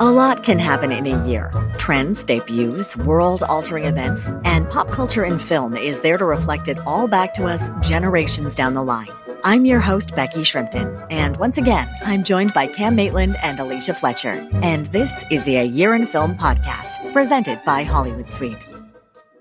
A lot can happen in a year. Trends, debuts, world-altering events, and pop culture in film is there to reflect it all back to us generations down the line. I'm your host, Becky Shrimpton, and once again, I'm joined by Cam Maitland and Alicia Fletcher. And this is the A Year in Film podcast, presented by Hollywood Suite.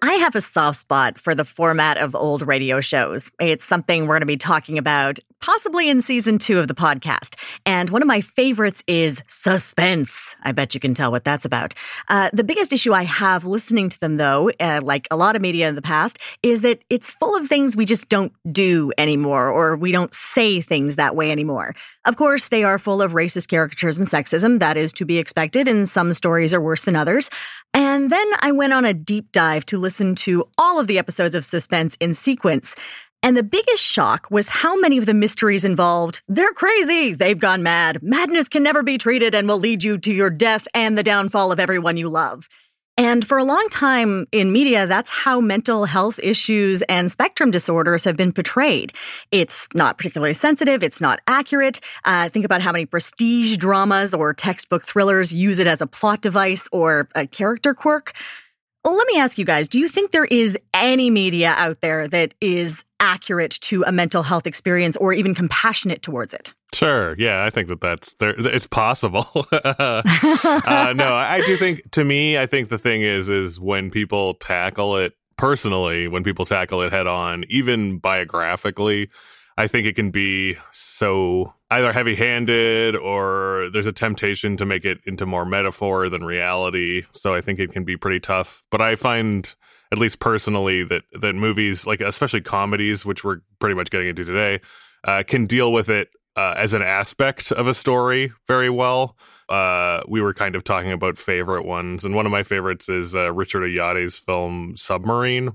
I have a soft spot for the format of old radio shows. It's something we're going to be talking about possibly in season two of the podcast. And one of my favorites is suspense. I bet you can tell what that's about. Uh, the biggest issue I have listening to them, though, uh, like a lot of media in the past, is that it's full of things we just don't do anymore, or we don't say things that way anymore. Of course, they are full of racist caricatures and sexism. That is to be expected, and some stories are worse than others. And then I went on a deep dive to listen to all of the episodes of Suspense in sequence. And the biggest shock was how many of the mysteries involved. They're crazy. They've gone mad. Madness can never be treated and will lead you to your death and the downfall of everyone you love. And for a long time in media, that's how mental health issues and spectrum disorders have been portrayed. It's not particularly sensitive. It's not accurate. Uh, think about how many prestige dramas or textbook thrillers use it as a plot device or a character quirk. Let me ask you guys do you think there is any media out there that is accurate to a mental health experience or even compassionate towards it? Sure. Yeah, I think that that's there. It's possible. uh, no, I do think. To me, I think the thing is, is when people tackle it personally, when people tackle it head on, even biographically, I think it can be so either heavy handed or there's a temptation to make it into more metaphor than reality. So I think it can be pretty tough. But I find, at least personally, that that movies, like especially comedies, which we're pretty much getting into today, uh, can deal with it uh, as an aspect of a story very well. Uh, we were kind of talking about favorite ones, and one of my favorites is uh, Richard Ayoade's film Submarine.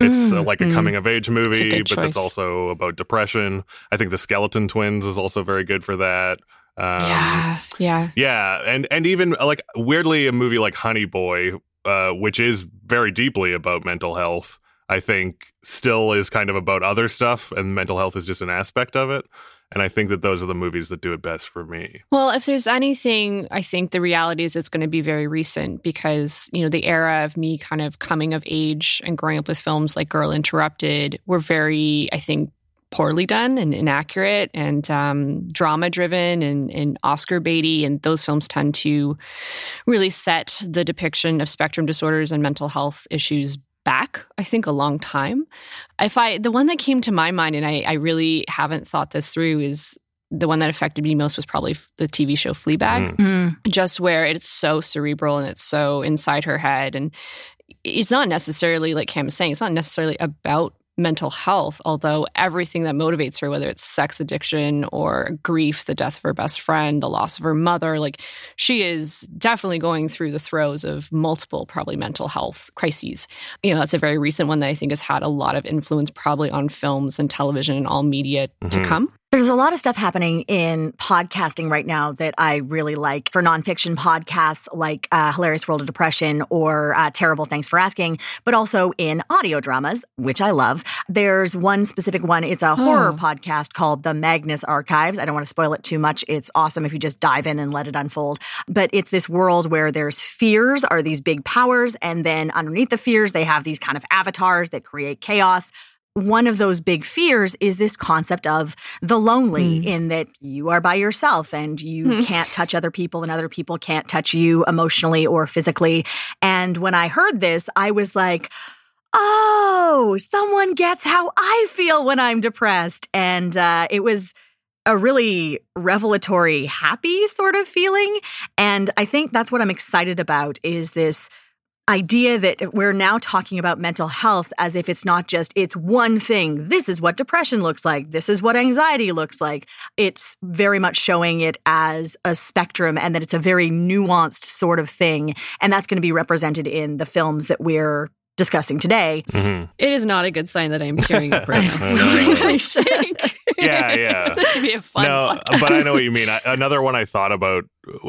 It's uh, Mm, like a mm. coming of age movie, good but it's also about depression. I think the Skeleton Twins is also very good for that. Um, yeah, yeah. yeah, and and even uh, like weirdly, a movie like Honey Boy, uh, which is very deeply about mental health, I think still is kind of about other stuff, and mental health is just an aspect of it. And I think that those are the movies that do it best for me. Well, if there's anything, I think the reality is it's going to be very recent because, you know, the era of me kind of coming of age and growing up with films like Girl Interrupted were very, I think, poorly done and inaccurate and um, drama driven and, and Oscar baity. And those films tend to really set the depiction of spectrum disorders and mental health issues back, I think, a long time. If I, the one that came to my mind, and I, I really haven't thought this through, is the one that affected me most was probably the TV show Fleabag, Mm. just where it's so cerebral and it's so inside her head. And it's not necessarily, like Cam is saying, it's not necessarily about mental health, although everything that motivates her, whether it's sex addiction or grief, the death of her best friend, the loss of her mother, like she is definitely going through the throes of multiple, probably mental health crises. You know, that's a very recent one that I think has had a lot of influence, probably on films and television and all media to Mhm. come. There's a lot of stuff happening in podcasting right now that I really like for nonfiction podcasts like uh, Hilarious World of Depression or uh, Terrible Thanks for Asking, but also in audio dramas, which I love. There's one specific one. It's a horror Oh. podcast called The Magnus Archives. I don't want to spoil it too much. It's awesome if you just dive in and let it unfold. But it's this world where there's fears are these big powers, and then underneath the fears, they have these kind of avatars that create chaos one of those big fears is this concept of the lonely, Mm. in that you are by yourself and you Hmm. can't touch other people, and other people can't touch you emotionally or physically. And when I heard this, I was like, oh, someone gets how I feel when I'm depressed. And uh, it was a really revelatory, happy sort of feeling. And I think that's what I'm excited about is this idea that we're now talking about mental health as if it's not just it's one thing this is what depression looks like this is what anxiety looks like it's very much showing it as a spectrum and that it's a very nuanced sort of thing and that's going to be represented in the films that we're discussing today. Mm-hmm. It is not a good sign that I'm tearing up right now. yeah, yeah. this should be a fun. No, podcast. but I know what you mean. I, another one I thought about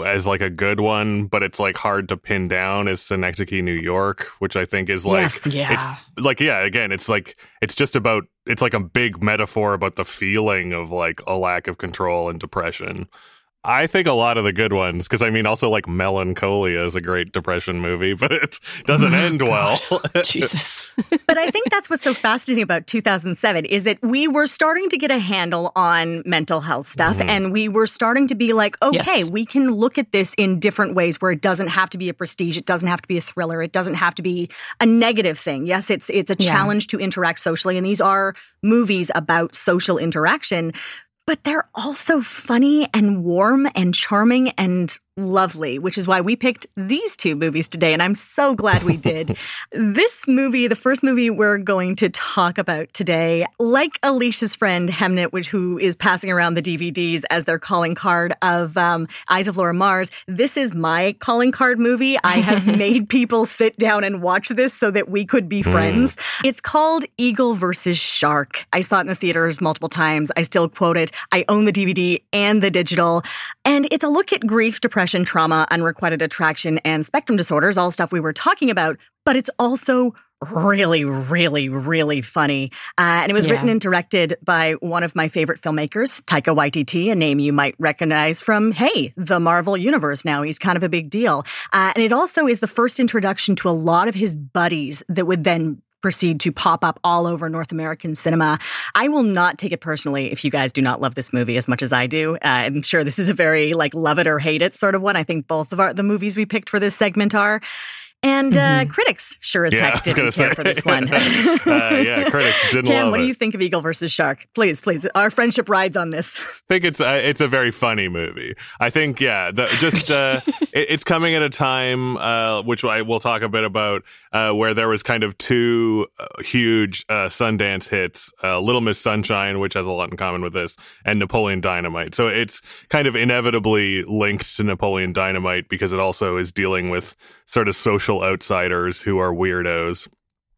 as like a good one, but it's like hard to pin down is Synecdoche, New York, which I think is like, yes, yeah, it's like yeah. Again, it's like it's just about it's like a big metaphor about the feeling of like a lack of control and depression. I think a lot of the good ones, because I mean, also like Melancholia is a great depression movie, but it doesn't oh, end well. Jesus. but I think that's what's so fascinating about 2007 is that we were starting to get a handle on mental health stuff, mm-hmm. and we were starting to be like, okay, yes. we can look at this in different ways where it doesn't have to be a prestige, it doesn't have to be a thriller, it doesn't have to be a negative thing. Yes, it's it's a yeah. challenge to interact socially, and these are movies about social interaction but they're also funny and warm and charming and lovely, which is why we picked these two movies today. And I'm so glad we did. this movie, the first movie we're going to talk about today, like Alicia's friend Hemnet, which who is passing around the DVDs as their calling card of um, Eyes of Laura Mars, this is my calling card movie. I have made people sit down and watch this so that we could be hmm. friends. Mm. It's called Eagle versus Shark. I saw it in the theaters multiple times. I still quote it. I own the DVD and the digital. And it's a look at grief, depression, depression, trauma, unrequited attraction, and spectrum disorders, all stuff we were talking about, but it's also really, really, really funny. Uh, and it was yeah. written and directed by one of my favorite filmmakers, Taika Waititi, a name you might recognize from, hey, the Marvel Universe now. He's kind of a big deal. Uh, and it also is the first introduction to a lot of his buddies that would then proceed to pop up all over North American cinema. I will not take it personally if you guys do not love this movie as much as I do. Uh, I'm sure this is a very like love it or hate it sort of one. I think both of our the movies we picked for this segment are. And uh, mm-hmm. critics sure as yeah, heck didn't care say. for this one. uh, yeah, critics didn't Cam, love what it. do you think of Eagle versus Shark? Please, please. Our friendship rides on this. I think it's uh, it's a very funny movie. I think yeah, the, just uh, it, it's coming at a time uh, which I will talk a bit about uh, where there was kind of two huge Sundance hits: Little Miss Sunshine, which has a lot in common with this, and Napoleon Dynamite. So it's kind of inevitably linked to Napoleon Dynamite because it also is dealing with sort of social outsiders who are weirdos.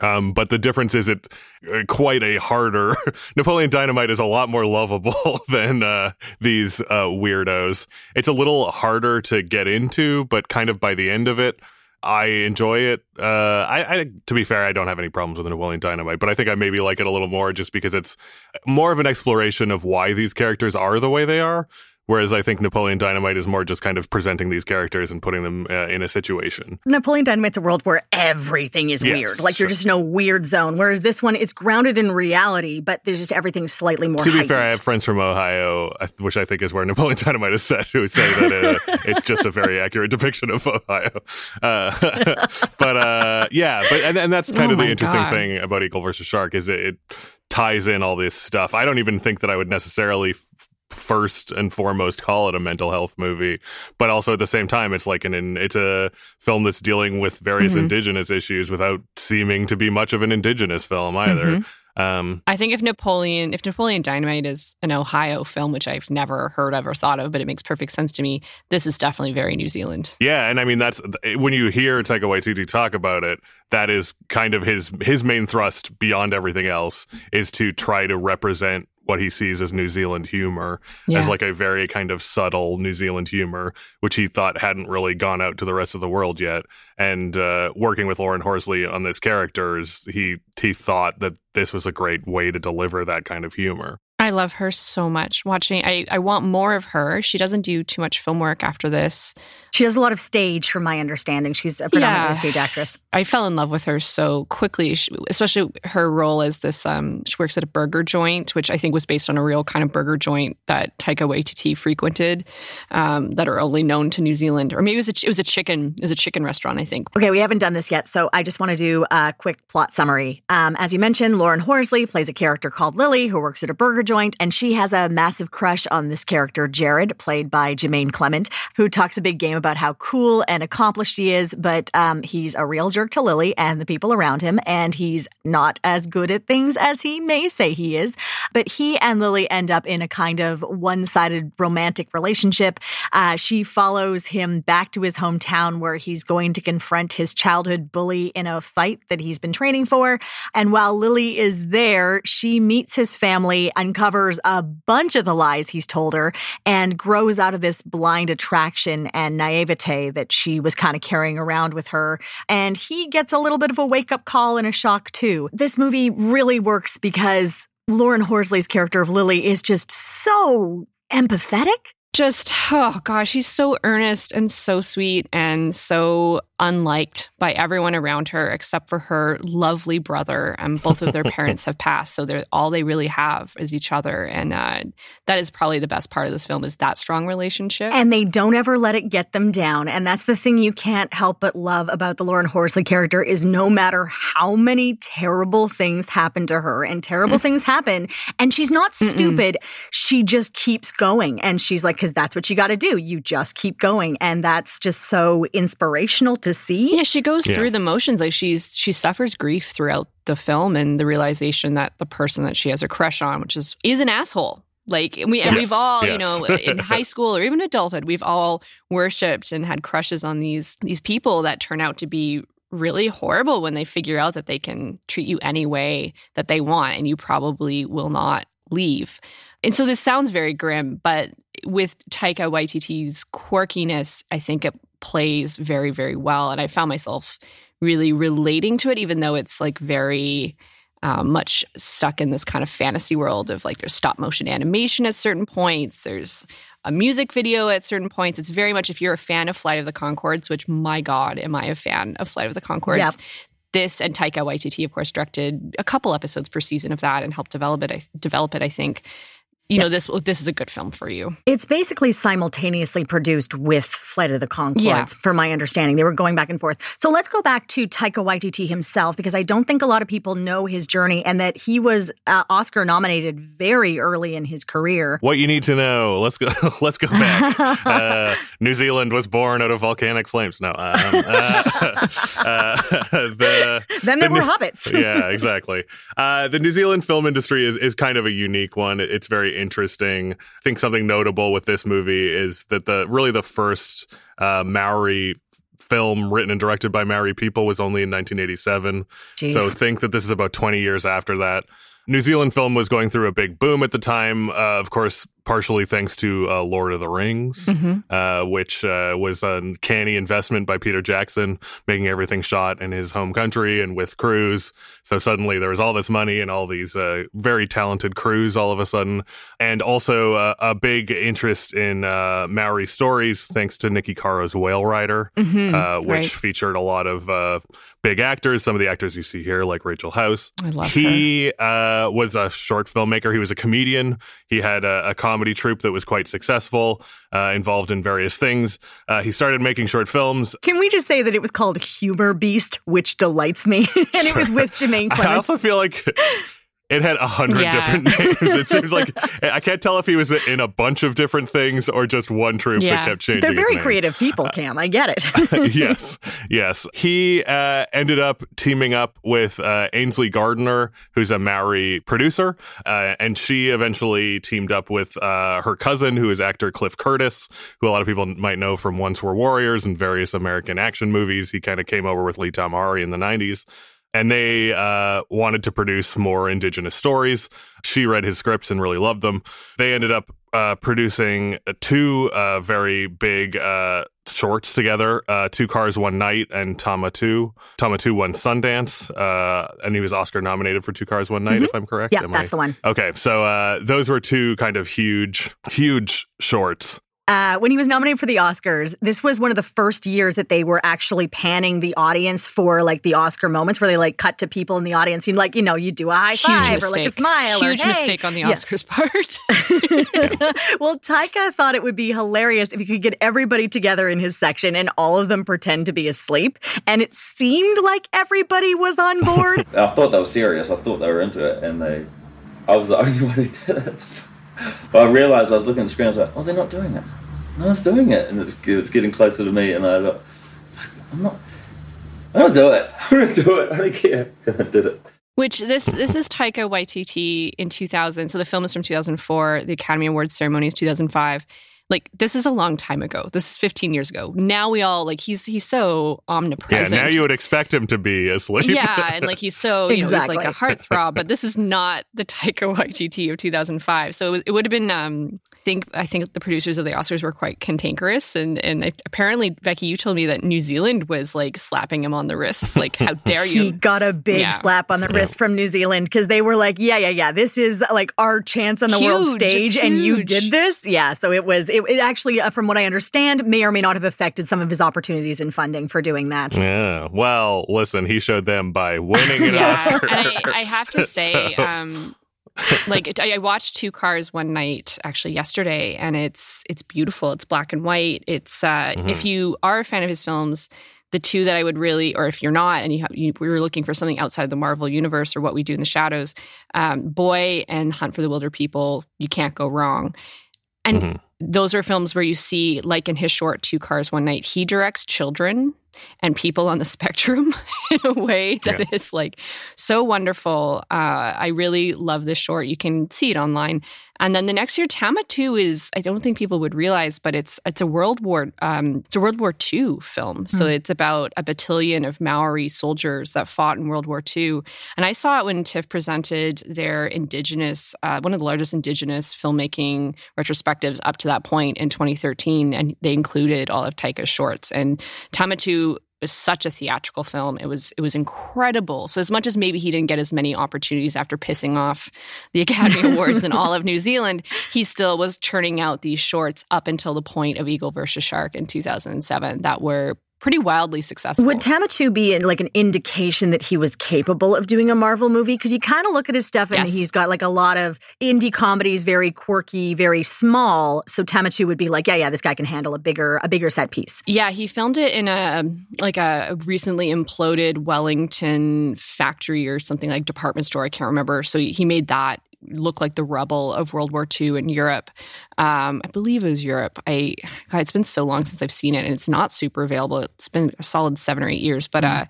Um, but the difference is it uh, quite a harder. Napoleon Dynamite is a lot more lovable than uh, these uh, weirdos. It's a little harder to get into, but kind of by the end of it, I enjoy it. Uh, I, I, to be fair, I don't have any problems with Napoleon Dynamite, but I think I maybe like it a little more just because it's more of an exploration of why these characters are the way they are, Whereas I think Napoleon Dynamite is more just kind of presenting these characters and putting them uh, in a situation. Napoleon Dynamite's a world where everything is yes, weird. Like you're just in a weird zone. Whereas this one, it's grounded in reality, but there's just everything slightly more. To be heightened. fair, I have friends from Ohio, which I think is where Napoleon Dynamite is set, who would say that uh, it's just a very accurate depiction of Ohio. Uh, but uh, yeah, but and, and that's kind oh of the interesting God. thing about Eagle versus Shark is it, it ties in all this stuff. I don't even think that I would necessarily first and foremost call it a mental health movie but also at the same time it's like an it's a film that's dealing with various mm-hmm. indigenous issues without seeming to be much of an indigenous film either mm-hmm. Um, I think if Napoleon, if Napoleon Dynamite is an Ohio film, which I've never heard of or thought of, but it makes perfect sense to me, this is definitely very New Zealand. Yeah, and I mean that's when you hear Taika Waititi talk about it, that is kind of his his main thrust beyond everything else is to try to represent what he sees as New Zealand humor yeah. as like a very kind of subtle New Zealand humor, which he thought hadn't really gone out to the rest of the world yet. And uh, working with Loren Horsley on this characters, he he thought that this was a great way to deliver that kind of humor. I love her so much. Watching, I, I want more of her. She doesn't do too much film work after this. She does a lot of stage, from my understanding. She's a predominantly yeah. stage actress. I fell in love with her so quickly, especially her role as this. Um, she works at a burger joint, which I think was based on a real kind of burger joint that Taika Waititi frequented, um, that are only known to New Zealand, or maybe it was a, it was a chicken, it was a chicken restaurant, I think. Okay, we haven't done this yet, so I just want to do a quick plot summary. Um, as you mentioned, Loren Horsley plays a character called Lily who works at a burger joint, and she has a massive crush on this character, Jared, played by Jemaine Clement, who talks a big game about how cool and accomplished he is, but um, he's a real jerk to Lily and the people around him, and he's not as good at things as he may say he is. But he and Lily end up in a kind of one sided romantic relationship. Uh, she follows him back to his hometown where he's going to confront his childhood bully in a fight that he's been training for. And while Lily is there, she meets his family, uncovers a bunch of the lies he's told her, and grows out of this blind attraction and naivete that she was kind of carrying around with her. And he gets a little bit of a wake up call and a shock too. This movie really works because Loren Horsley's character of Lily is just so empathetic just oh gosh she's so earnest and so sweet and so unliked by everyone around her except for her lovely brother and both of their parents have passed so they're all they really have is each other and uh, that is probably the best part of this film is that strong relationship and they don't ever let it get them down and that's the thing you can't help but love about the loren horsley character is no matter how many terrible things happen to her and terrible mm. things happen and she's not stupid Mm-mm. she just keeps going and she's like because that's what you got to do you just keep going and that's just so inspirational to to see. Yeah, she goes yeah. through the motions. Like she's she suffers grief throughout the film and the realization that the person that she has a crush on, which is is an asshole. Like we and yes, we've all, yes. you know, in high school or even adulthood, we've all worshipped and had crushes on these these people that turn out to be really horrible when they figure out that they can treat you any way that they want and you probably will not leave. And so this sounds very grim, but with Taika Waititi's quirkiness, I think it plays very, very well. And I found myself really relating to it, even though it's like very um, much stuck in this kind of fantasy world of like there's stop motion animation at certain points, there's a music video at certain points. It's very much if you're a fan of Flight of the Conchords, which my God, am I a fan of Flight of the Conchords? Yep. This and Taika Waititi, of course, directed a couple episodes per season of that and helped develop it. I, develop it, I think you know this this is a good film for you. It's basically simultaneously produced with Flight of the Conchords, yeah. from my understanding. They were going back and forth. So let's go back to Taika Waititi himself because I don't think a lot of people know his journey and that he was uh, Oscar nominated very early in his career. What you need to know. Let's go. let's go back. uh, New Zealand was born out of volcanic flames. No. Um, uh, uh the, then there the, were hobbits. yeah, exactly. Uh, the New Zealand film industry is is kind of a unique one. It's very interesting. I think something notable with this movie is that the really the first uh, Maori film written and directed by Maori people was only in 1987. Jeez. So think that this is about 20 years after that. New Zealand film was going through a big boom at the time. Uh, of course, partially thanks to uh, Lord of the Rings, mm-hmm. uh, which uh, was a canny investment by Peter Jackson, making everything shot in his home country and with crews. So suddenly there was all this money and all these uh, very talented crews all of a sudden, and also uh, a big interest in uh, Maori stories thanks to Niki Caro's Whale Rider, mm-hmm. which right. featured a lot of big actors. Some of the actors you see here, like Rachel House. I love he was a short filmmaker. He was a comedian. He had a, a comedy troupe that was quite successful, uh, involved in various things. Uh, he started making short films. Can we just say that it was called Humor Beast, which delights me, and sure. it was with Jemaine Clement. I also feel like it had a hundred yeah. different names. It seems like I can't tell if he was in a bunch of different things or just one troupe yeah. that kept changing. They're very creative people, Cam. I get it. yes, yes. He uh, ended up teaming up with uh, Ainsley Gardiner, who's a Maori producer, uh, and she eventually teamed up with uh, her cousin, who is actor Cliff Curtis, who a lot of people might know from Once Were Warriors and various American action movies. He kind of came over with Lee Tamahori in the '90s and they uh, wanted to produce more indigenous stories. She read his scripts and really loved them. They ended up uh, producing two uh, very big uh, shorts together uh, Two Cars, One Night and Tama Tū. Tama Tū won Sundance, uh, and he was Oscar nominated for Two Cars, One Night, mm-hmm. if I'm correct. Yeah, Am that's I? the one. Okay, so those were two kind of huge, huge shorts uh, when he was nominated for the Oscars, this was one of the first years that they were actually panning the audience for like the Oscar moments where they like cut to people in the audience. You like, you know, you do a high Huge five mistake. or like a smile. Huge or, hey. mistake on the Oscars yeah. part. well, Taika thought it would be hilarious if you could get everybody together in his section and all of them pretend to be asleep. And it seemed like everybody was on board. I thought they were serious. I thought they were into it, and they I was the only one who did it. But I realised I was looking at the screen. I was like, "Oh, they're not doing it. No one's doing it," and it's it's getting closer to me. And I thought, "I'm not. I'm gonna do it. I'm gonna do it. I don't care." And I did it. Which this this is Taika Waititi in 2000. So the film is from 2004. The Academy Awards ceremony is 2005 like this is a long time ago. This is 15 years ago. Now we all like he's he's so omnipresent. Yeah, now you would expect him to be asleep. Yeah, and like he's so you exactly. know he's like a heartthrob. But this is not the Taika Waititi of 2005. So it, was, it would have been. Um, I think I think the producers of the Oscars were quite cantankerous, and and I, apparently Becky, you told me that New Zealand was like slapping him on the wrist like how dare you? he got a big yeah. slap on the yeah. wrist from New Zealand because they were like, yeah, yeah, yeah, this is like our chance on the huge, world stage, and you did this, yeah. So it was it it, it actually, uh, from what I understand, may or may not have affected some of his opportunities in funding for doing that. Yeah. Well, listen, he showed them by winning an yeah. Oscar. And I, I have to say, so. um, like I watched Two Cars one night actually yesterday, and it's it's beautiful. It's black and white. It's uh, mm-hmm. if you are a fan of his films, the two that I would really, or if you're not, and you, have, you we were looking for something outside the Marvel universe or what we do in the shadows, um, Boy and Hunt for the Wilderpeople, you can't go wrong. And mm-hmm those are films where you see, like in his short Two Cars One Night, he directs children and people on the spectrum in a way that yeah. is like so wonderful. Uh, I really love this short. You can see it online. And then the next year, Tama Tū is I don't think people would realize, but it's it's a World War um, it's a World War II film. So hmm. it's about a battalion of Maori soldiers that fought in World War II. And I saw it when TIFF presented their indigenous uh, one of the largest indigenous filmmaking retrospectives up to that point in 2013, and they included all of Taika's shorts. And Tama Tū was such a theatrical film. It was it was incredible. So as much as maybe he didn't get as many opportunities after pissing off the Academy Awards in all of New Zealand, he still was churning out these shorts up until the point of Eagle versus Shark in 2007 that were pretty wildly successful. Would Tama Tū be like an indication that he was capable of doing a Marvel movie? Because you kind of look at his stuff and yes. he's got like a lot of indie comedies, very quirky, very small. So Tama Tū would be like, yeah, yeah, this guy can handle a bigger, a bigger set piece. Yeah, he filmed it in a like a recently imploded Wellington factory or something like department store. I can't remember. So he made that look like the rubble of World War II in Europe. Um, I believe it was Europe. I God, it's been so long since I've seen it, and it's not super available. It's been a solid seven or eight years, but. Mm. Uh,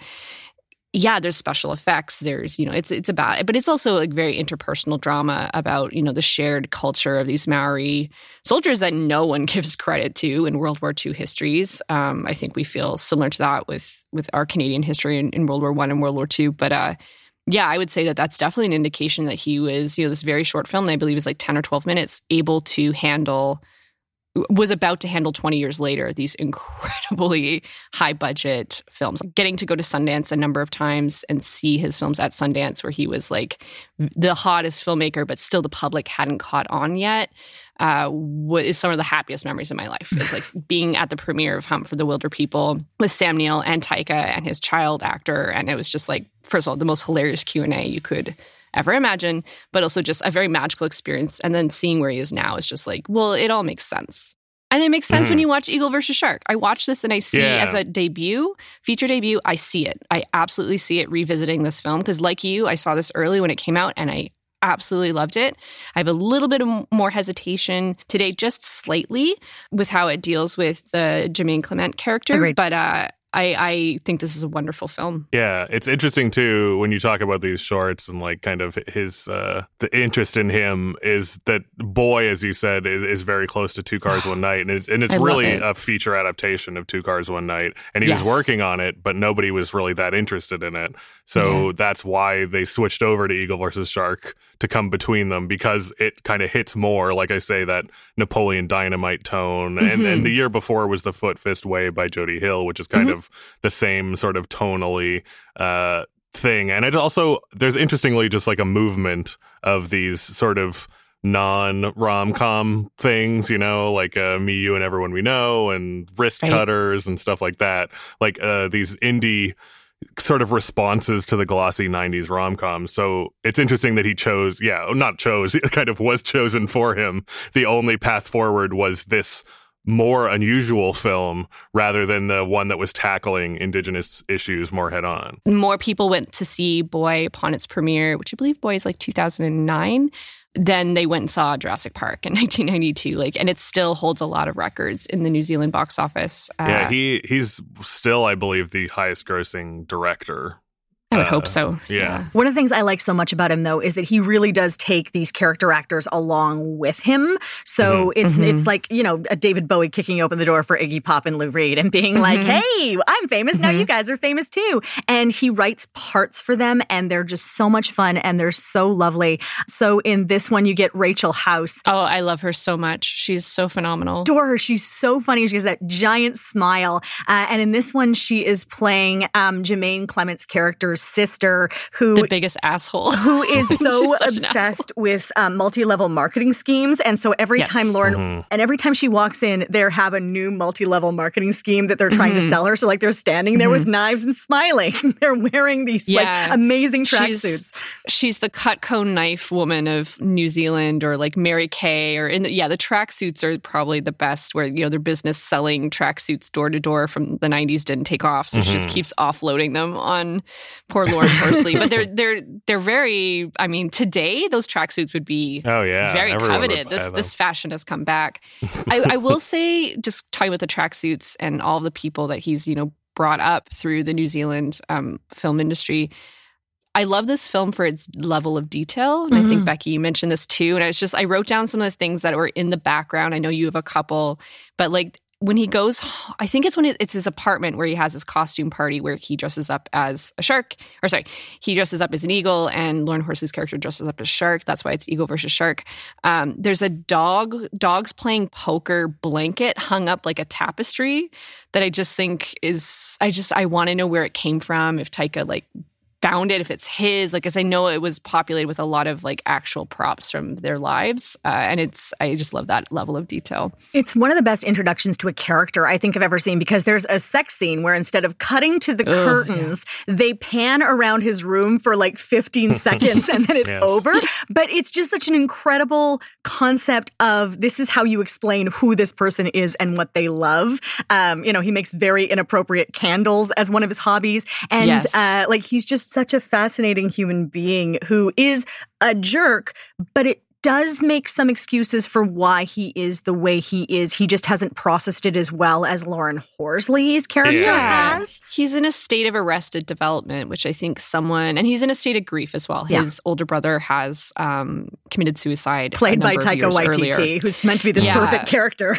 yeah, there's special effects. There's, you know, it's it's about, it, but it's also like very interpersonal drama about, you know, the shared culture of these Maori soldiers that no one gives credit to in World War II histories. Um, I think we feel similar to that with with our Canadian history in, in World War One and World War II. But uh, yeah, I would say that that's definitely an indication that he was, you know, this very short film, I believe is like 10 or 12 minutes, able to handle, was about to handle 20 years later these incredibly high budget films. Getting to go to Sundance a number of times and see his films at Sundance, where he was like the hottest filmmaker, but still the public hadn't caught on yet uh, is some of the happiest memories of my life. It's like being at the premiere of Hunt for the Wilderpeople with Sam Neill and Taika and his child actor, and it was just like, first of all, the most hilarious Q and A you could ever imagine, but also just a very magical experience. And then seeing where he is now is just like, well, it all makes sense. And it makes sense mm-hmm. when you watch Eagle versus Shark. I watch this and I see yeah. as a debut, feature debut, I see it. I absolutely see it revisiting this film because, like you, I saw this early when it came out and I absolutely loved it. I have a little bit more hesitation today, just slightly, with how it deals with the Jemaine Clement character. Agreed. But uh, I, I think this is a wonderful film. Yeah, it's interesting too when you talk about these shorts and like kind of his uh the interest in him is that boy, as you said, is, is very close to Two Cars One Night, and it's and it's really it. a feature adaptation of Two Cars One Night, and he yes. was working on it, but nobody was really that interested in it, so yeah. that's why they switched over to Eagle versus Shark to come between them because it kind of hits more, like I say, that Napoleon Dynamite tone, mm-hmm. and and mm-hmm. the year before was the Foot Fist Way by Jody Hill, which is kind mm-hmm. of the same sort of tonally uh, thing. And it also there's interestingly just like a movement of these sort of non rom com things, you know, like uh, Me, You, and Everyone We Know, and Wrist right. Cutters and stuff like that. Like uh, these indie sort of responses to the glossy 90s rom-com so it's interesting that he chose yeah not chose kind of was chosen for him the only path forward was this more unusual film rather than the one that was tackling indigenous issues more head on. More people went to see Boy upon its premiere, which I believe Boy is like 2009. Then they went and saw Jurassic Park in 1992. Like, and it still holds a lot of records in the New Zealand box office. Uh, yeah, he he's still, I believe, the highest grossing director I would uh, hope so. Yeah. yeah. One of the things I like so much about him though is that he really does take these character actors along with him. So mm-hmm. it's mm-hmm. it's like, you know, a David Bowie kicking open the door for Iggy Pop and Lou Reed and being mm-hmm. like, "Hey, I'm famous. Now you mm-hmm. guys are famous too." And he writes parts for them and they're just so much fun and they're so lovely. So in this one you get Rachel House. Oh, I love her so much. She's so phenomenal. Adore her. She's so funny. She has that giant smile. Uh, and in this one she is playing um, Jemaine Clement's character's sister who the biggest asshole who is so obsessed with um, multi-level marketing schemes and so every yes. time loren mm-hmm. and every time she walks in they have a new multi-level marketing scheme that they're trying mm-hmm. to sell her so like they're standing there mm-hmm. with knives and smiling they're wearing these yeah. like amazing tracksuits she's, she's the Cutco knife woman of new zealand or like mary kay or in the, yeah the tracksuits are probably the best where you know their business selling tracksuits door to door from the 90s didn't take off so she just mm-hmm. keeps offloading them on poor Loren Horsley, but they're they're they're very. I mean, today those tracksuits would be oh yeah very coveted. This this fashion has come back. I, I will say, just talking about the tracksuits and all the people that he's you know brought up through the New Zealand um, film industry. I love this film for its level of detail. And mm-hmm. I think, mm-hmm. Becky, you mentioned this too. And I was just, I wrote down some of the things that were in the background. I know you have a couple, but like when he goes, I think it's when it's his apartment where he has his costume party where he dresses up as a shark, or sorry, he dresses up as an eagle, and Loren Horsley's character dresses up as shark. That's why it's eagle versus shark. Um, there's a dog, dogs playing poker blanket hung up like a tapestry that I just think is, I just, I want to know where it came from. If Taika like found it, if it's his. Like, as I know, it was populated with a lot of like actual props from their lives, uh, and it's I just love that level of detail. It's one of the best introductions to a character I think I've ever seen because there's a sex scene where instead of cutting to the Ugh, curtains, yeah. they pan around his room for like 15 seconds and then it's yes. over. But it's just such an incredible concept of this is how you explain who this person is and what they love. Um, you know, he makes very inappropriate candles as one of his hobbies, and yes. uh, like he's just such a fascinating human being who is a jerk, but it does make some excuses for why he is the way he is. He just hasn't processed it as well as Loren Horsley's character yeah. has. He's in a state of arrested development, which I think someone, and he's in a state of grief as well. His yeah. older brother has um, committed suicide, played by Taika Waititi, earlier. who's meant to be this yeah. perfect character.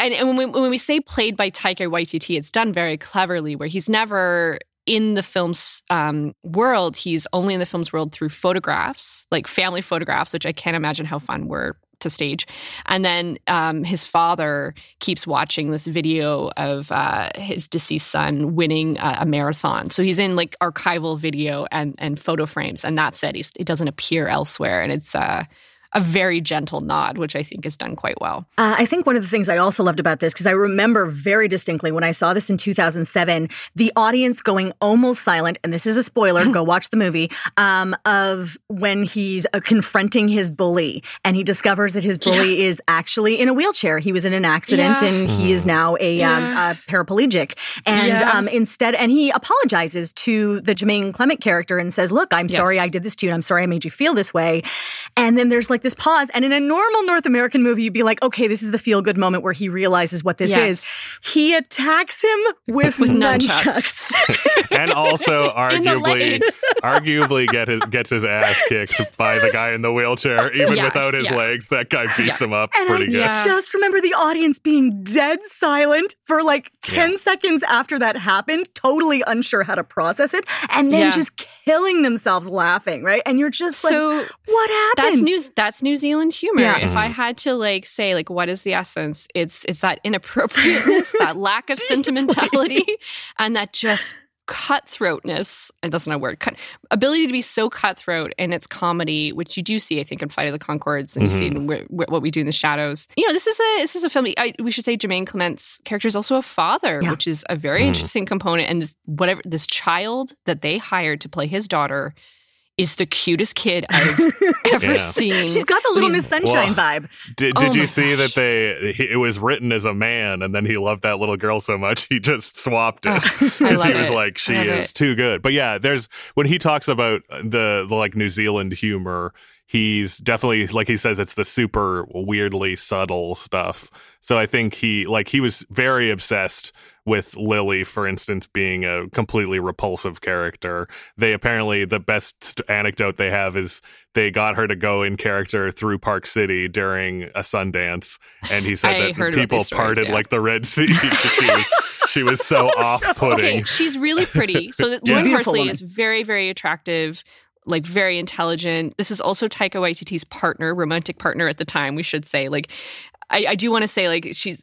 and, and when, we, when we say played by Taika Waititi, it's done very cleverly, where he's never in the film's um, world, he's only in the film's world through photographs, like family photographs, which I can't imagine how fun were to stage. And then um, his father keeps watching this video of uh, his deceased son winning a, a, marathon. So he's in like archival video and and photo frames, and that's it. He's, it doesn't appear elsewhere, and it's. Uh, a very gentle nod, which I think is done quite well. Uh, I think one of the things I also loved about this, because I remember very distinctly when I saw this in 2007, the audience going almost silent, and this is a spoiler, go watch the movie, um, of when he's uh, confronting his bully and he discovers that his bully yeah. is actually in a wheelchair. He was in an accident yeah. and he is mm. now a, um, yeah. um, a paraplegic. And um, instead, and he apologizes to the Jemaine Clement character and says, Look, I'm yes. sorry I did this to you. And I'm sorry I made you feel this way. And then there's like this pause. And in a normal North American movie, you'd be like, okay, this is the feel good moment where he realizes what this yes. is. He attacks him with, with nunchucks. and also arguably arguably get his, gets his ass kicked by the guy in the wheelchair, even yeah, without his yeah. legs. That guy beats him up and pretty I good. just remember the audience being dead silent for like 10 seconds after that happened, totally unsure how to process it, and then just killing themselves laughing, right? And you're just so like, what happened? That's New, that's New Zealand humor. Yeah. If I mm-hmm. had to like say like what is the essence, it's it's that inappropriateness, that lack of sentimentality, and that just cutthroatness and that's not a word cut ability to be so cutthroat in its comedy which you do see i think in flight of the conchords and mm-hmm. you see in mm-hmm. what we do in the shadows you know this is a this is a film I, we should say jemaine clement's character is also a father yeah. which is a very mm. interesting component and this whatever this child that they hired to play his daughter is the cutest kid I've ever yeah. seen. She's got the little Miss Sunshine well, vibe. Did, did oh you see gosh. that they he, it was written as a man, and then he loved that little girl so much he just swapped it oh, because oh, he was it. like, she is it. too good. But yeah, there's when he talks about the the like New Zealand humor he's definitely like he says it's the super weirdly subtle stuff. So I think he like he was very obsessed with Lily, for instance, being a completely repulsive character. They apparently the best anecdote they have is they got her to go in character through Park City during a Sundance, and he said that people stories, parted yeah. like the Red Sea. she was she was so off-putting. Okay, she's really pretty. So yeah. Loren Horsley is very very attractive like very intelligent. This is also Taika Waititi's partner, romantic partner at the time, we should say. Like, I, I do want to say, like, she's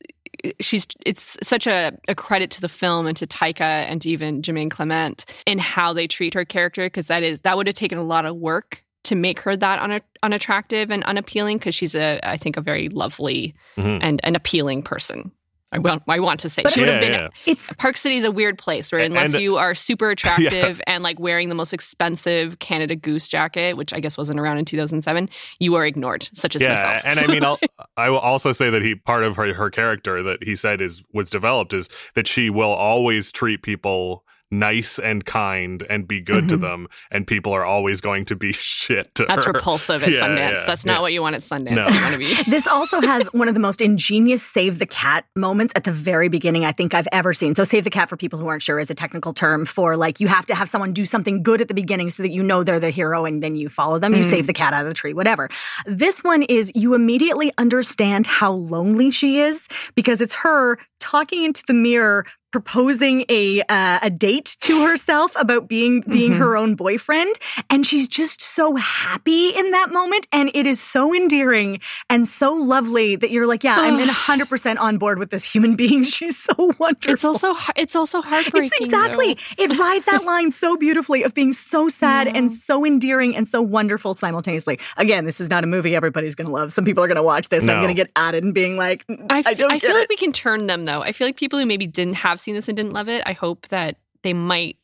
she's it's such a, a credit to the film and to Taika and to even Jemaine Clement in how they treat her character because that is that would have taken a lot of work to make her that un- unattractive and unappealing because she's a I think a very lovely mm-hmm. and an appealing person. I want, I want to say but she would yeah, have been. Yeah. It's Park City is a weird place where unless and, uh, you are super attractive yeah. and like wearing the most expensive Canada Goose jacket, which I guess wasn't around in 2007, you are ignored, such as yeah, myself. And I mean, I'll, I will also say that he part of her, her character that he said is was developed is that she will always treat people nice and kind and be good mm-hmm. to them and people are always going to be shit to that's her. repulsive at yeah, sundance yeah, that's not yeah. what you want at sundance no. you want to be this also has one of the most ingenious save the cat moments at the very beginning i think i've ever seen so save the cat for people who aren't sure is a technical term for like you have to have someone do something good at the beginning so that you know they're the hero and then you follow them mm. you save the cat out of the tree whatever this one is you immediately understand how lonely she is because it's her talking into the mirror proposing a uh, a date to herself about being being mm-hmm. her own boyfriend and she's just so happy in that moment and it is so endearing and so lovely that you're like yeah I'm in 100% on board with this human being she's so wonderful it's also it's also heartbreaking it's exactly though. it rides that line so beautifully of being so sad yeah. and so endearing and so wonderful simultaneously again this is not a movie everybody's going to love some people are going to watch this no. I'm going to get added and being like I, f- I don't I feel it. like we can turn them though I feel like people who maybe didn't have seen this and didn't love it, I hope that they might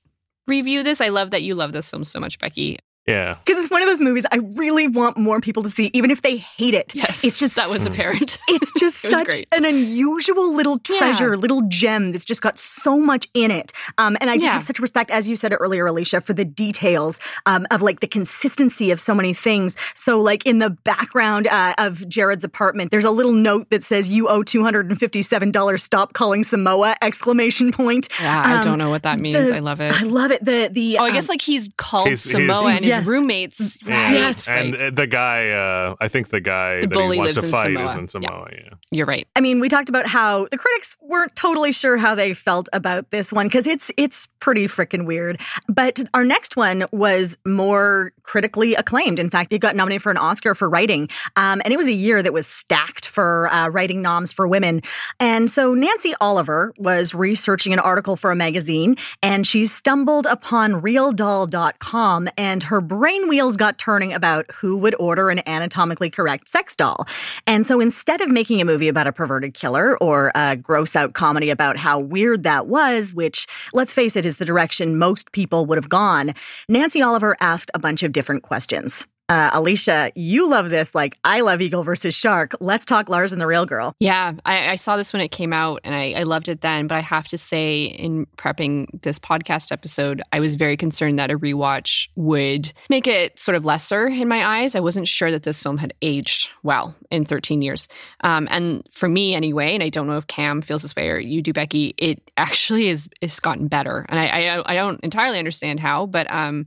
review this. I love that you love this film so much, Becky. Yeah. Because it's one of those movies I really want more people to see, even if they hate it. Yes. It's just that was apparent. It's just it such great. an unusual little treasure, yeah. little gem that's just got so much in it. Um, and I just yeah. have such respect, as you said it earlier, Alicia, for the details um, of like the consistency of so many things. So, like in the background uh, of Jared's apartment, there's a little note that says, You owe $257. Stop calling Samoa! Exclamation point. Yeah, um, I don't know what that means. The, I love it. I love it. The the Oh, I guess um, like he's called he's, Samoa he's, and his yes. roommates. Right. Yes, and the guy, uh, I think the guy the that he wants to fight Samoa. is in Samoa. Yeah. yeah. You're right. I mean, we talked about how the critics weren't totally sure how they felt about this one because it's it's pretty freaking weird. But our next one was more critically acclaimed. In fact, it got nominated for an Oscar for writing, um, and it was a year that was stacked for uh, writing noms for women. And so Nancy Oliver was researching an article for a magazine, and she stumbled upon RealDoll.com, and her brain wheels got turning about who would order an anatomically correct sex doll. And so instead of making a movie about a perverted killer or a gross out comedy about how weird that was, which, let's face it, is the direction most people would have gone, Nancy Oliver asked a bunch of different questions. Uh, Alicia, you love this. Like, I love Eagle versus Shark. Let's talk Lars and the Real Girl. Yeah, I, I saw this when it came out and I, I, loved it then. But I have to say, in prepping this podcast episode, I was very concerned that a rewatch would make it sort of lesser in my eyes. I wasn't sure that this film had aged well in 13 years. Um, and for me, anyway, and I don't know if Cam feels this way or you do, Becky, it actually is, is gotten better. And I, I, I don't entirely understand how, but. Um,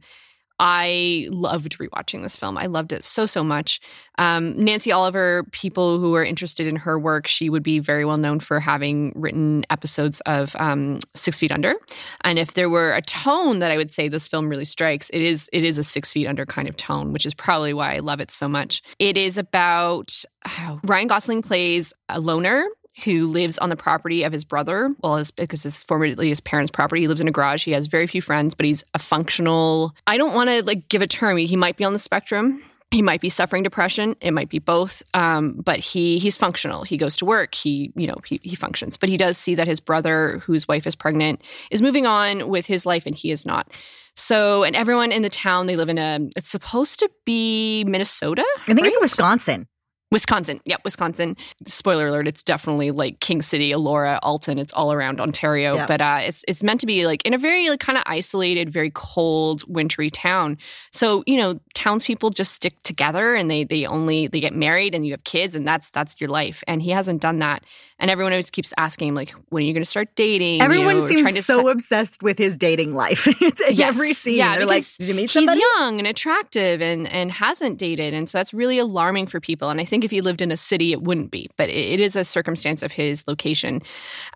I loved rewatching this film. I loved it so, so much. Um, Nancy Oliver, people who are interested in her work, she would be very well known for having written episodes of um, Six Feet Under. And if there were a tone that I would say this film really strikes, it is it is a Six Feet Under kind of tone, which is probably why I love it so much. It is about oh, Ryan Gosling plays a loner who lives on the property of his brother. Well, it's because it's formerly his parents' property. He lives in a garage. He has very few friends, but he's a functional. I don't want to like give a term. He might be on the spectrum. He might be suffering depression. It might be both. Um, but he he's functional. He goes to work. He you know he, he functions. But he does see that his brother, whose wife is pregnant, is moving on with his life, and he is not. So, and everyone in the town, they live in a, it's supposed to be Minnesota. I think right? it's Wisconsin. Wisconsin. Yep, Wisconsin. Spoiler alert, it's definitely like King City, Elora, Alton. It's all around Ontario. Yep. But uh, it's it's meant to be like in a very like kind of isolated, very cold, wintry town. So, you know, townspeople just stick together and they they only they get married and you have kids and that's that's your life. And he hasn't done that. And everyone always keeps asking, him, like, when are you gonna start dating? Everyone you know, seems so obsessed with his dating life. yes. Every scene. Yeah, They're like, Did you meet somebody? He's young and attractive and and hasn't dated. And so that's really alarming for people. And I think think if he lived in a city, it wouldn't be, but it is a circumstance of his location.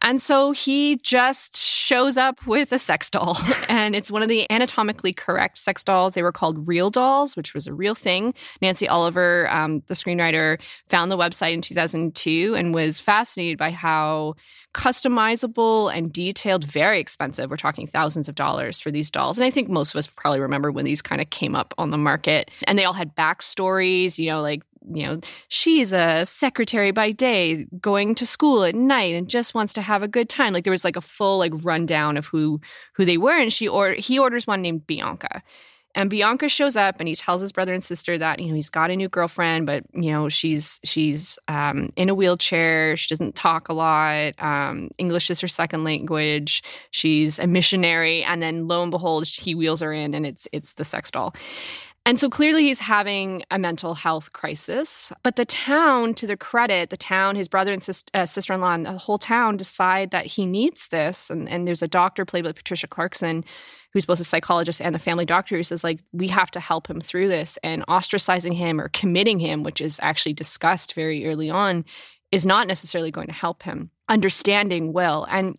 And so he just shows up with a sex doll. and it's one of the anatomically correct sex dolls. They were called real dolls, which was a real thing. Nancy Oliver, um, the screenwriter, found the website in 2002 and was fascinated by how customizable and detailed, very expensive. We're talking thousands of dollars for these dolls. And I think most of us probably remember when these kind of came up on the market. And they all had backstories, you know, like you know, she's a secretary by day, going to school at night, and just wants to have a good time. Like there was like a full like rundown of who who they were, and she or he orders one named Bianca. And Bianca shows up and he tells his brother and sister that, you know, he's got a new girlfriend, but, you know, she's she's um, in a wheelchair. She doesn't talk a lot. Um, English is her second language. She's a missionary. And then lo and behold, he wheels her in and it's it's the sex doll. And so clearly he's having a mental health crisis. But the town, to their credit, the town, his brother and sis- uh, sister in law, and the whole town decide that he needs this. And, and there's a doctor played by Patricia Clarkson who's both a psychologist and the family doctor who says like we have to help him through this and ostracizing him or committing him which is actually discussed very early on is not necessarily going to help him understanding will and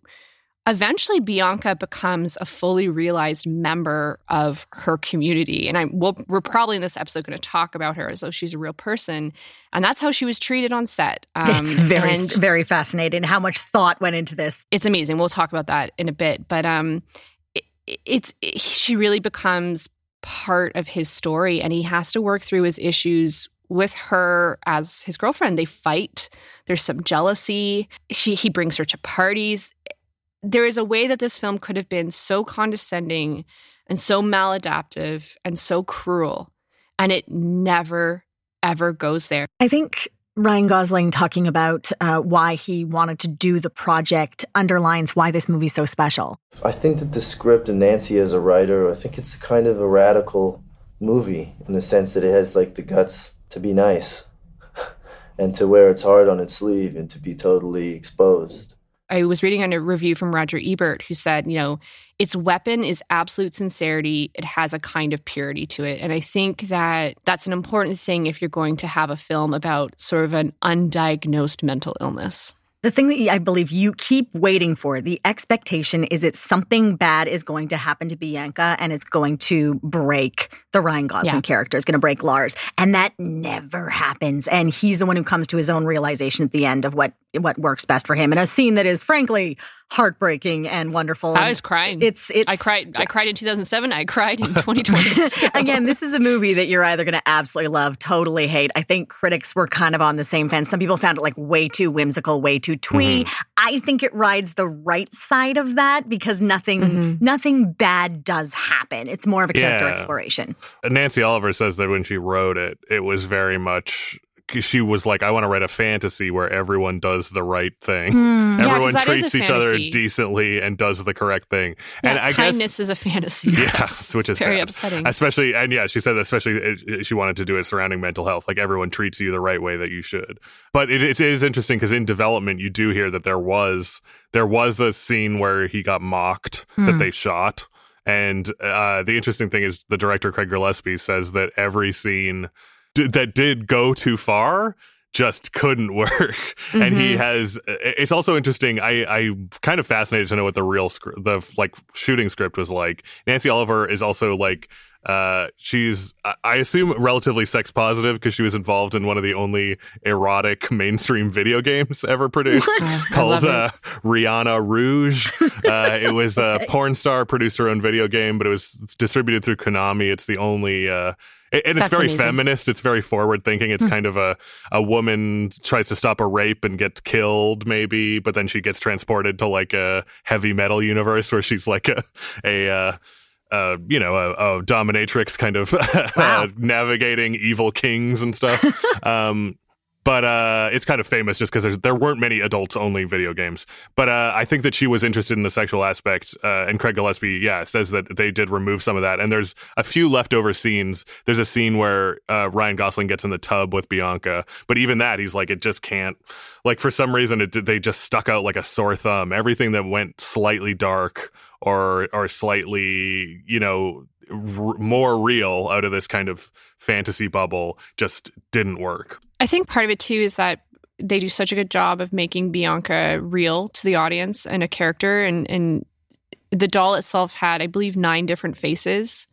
eventually Bianca becomes a fully realized member of her community. And I will, we're probably in this episode going to talk about her as though she's a real person. And that's how she was treated on set. Um, it's very, very fascinating how much thought went into this. It's amazing. We'll talk about that in a bit. But um, it, it's it, she really becomes part of his story and he has to work through his issues with her as his girlfriend. They fight. There's some jealousy. She he brings her to parties there is a way that this film could have been so condescending and so maladaptive and so cruel, and it never, ever goes there. I think Ryan Gosling talking about uh, why he wanted to do the project underlines why this movie's so special. I think that the script and Nancy as a writer, I think it's kind of a radical movie in the sense that it has like the guts to be nice and to wear its heart on its sleeve and to be totally exposed. I was reading on a review from Roger Ebert who said, you know, its weapon is absolute sincerity. It has a kind of purity to it. And I think that that's an important thing if you're going to have a film about sort of an undiagnosed mental illness. The thing that I believe you keep waiting for, the expectation is that something bad is going to happen to Bianca and it's going to break the Ryan Gosling yeah. character, is going to break Lars. And that never happens. And he's the one who comes to his own realization at the end of what what works best for him in a scene that is frankly heartbreaking and wonderful. I was crying. It's it's I cried yeah. I cried in 2007, I cried in 2020. So. Again, this is a movie that you're either going to absolutely love, totally hate. I think critics were kind of on the same fence. Some people found it like way too whimsical, way too twee. Mm-hmm. I think it rides the right side of that because nothing mm-hmm. nothing bad does happen. It's more of a character yeah. exploration. Nancy Oliver says that when she wrote it, it was very much she was like, I want to write a fantasy where everyone does the right thing. Mm, everyone yeah, treats each other decently and does the correct thing. Yeah, and I kindness guess, is a fantasy. Yeah, which is very sad. upsetting. Especially, and yeah, she said especially it, she wanted to do it surrounding mental health. Like everyone treats you the right way that you should. But it, it is interesting because in development, you do hear that there was there was a scene where he got mocked mm. that hmm. they shot. And uh, the interesting thing is, the director Craig Gillespie says that every scene that did go too far just couldn't work mm-hmm. and he mm-hmm. has it's also interesting i i kind of fascinated to know what the real script the like shooting script was like nancy oliver is also like uh, she's I assume relatively sex positive because she was involved in one of the only erotic mainstream video games ever produced called uh, Riana Rouge. Uh, it was a porn star produced her own video game, but it was distributed through Konami. It's the only uh, and it's That's very amazing. feminist. It's very forward thinking. It's mm. kind of a a woman tries to stop a rape and gets killed, maybe, but then she gets transported to like a heavy metal universe where she's like a a uh, uh, you know, a, a, dominatrix kind of wow. navigating evil kings and stuff. um, but uh, it's kind of famous just because there weren't many adults only video games. But uh, I think that she was interested in the sexual aspect, uh, and Craig Gillespie, yeah, says that they did remove some of that. And there's a few leftover scenes. There's a scene where uh, Ryan Gosling gets in the tub with Bianca, but even that, he's like, it just can't. Like for some reason, it they just stuck out like a sore thumb. Everything that went slightly dark or or slightly, you know, r- more real out of this kind of fantasy bubble just didn't work. I think part of it too is that they do such a good job of making Bianca real to the audience and a character and and the doll itself had I believe nine different faces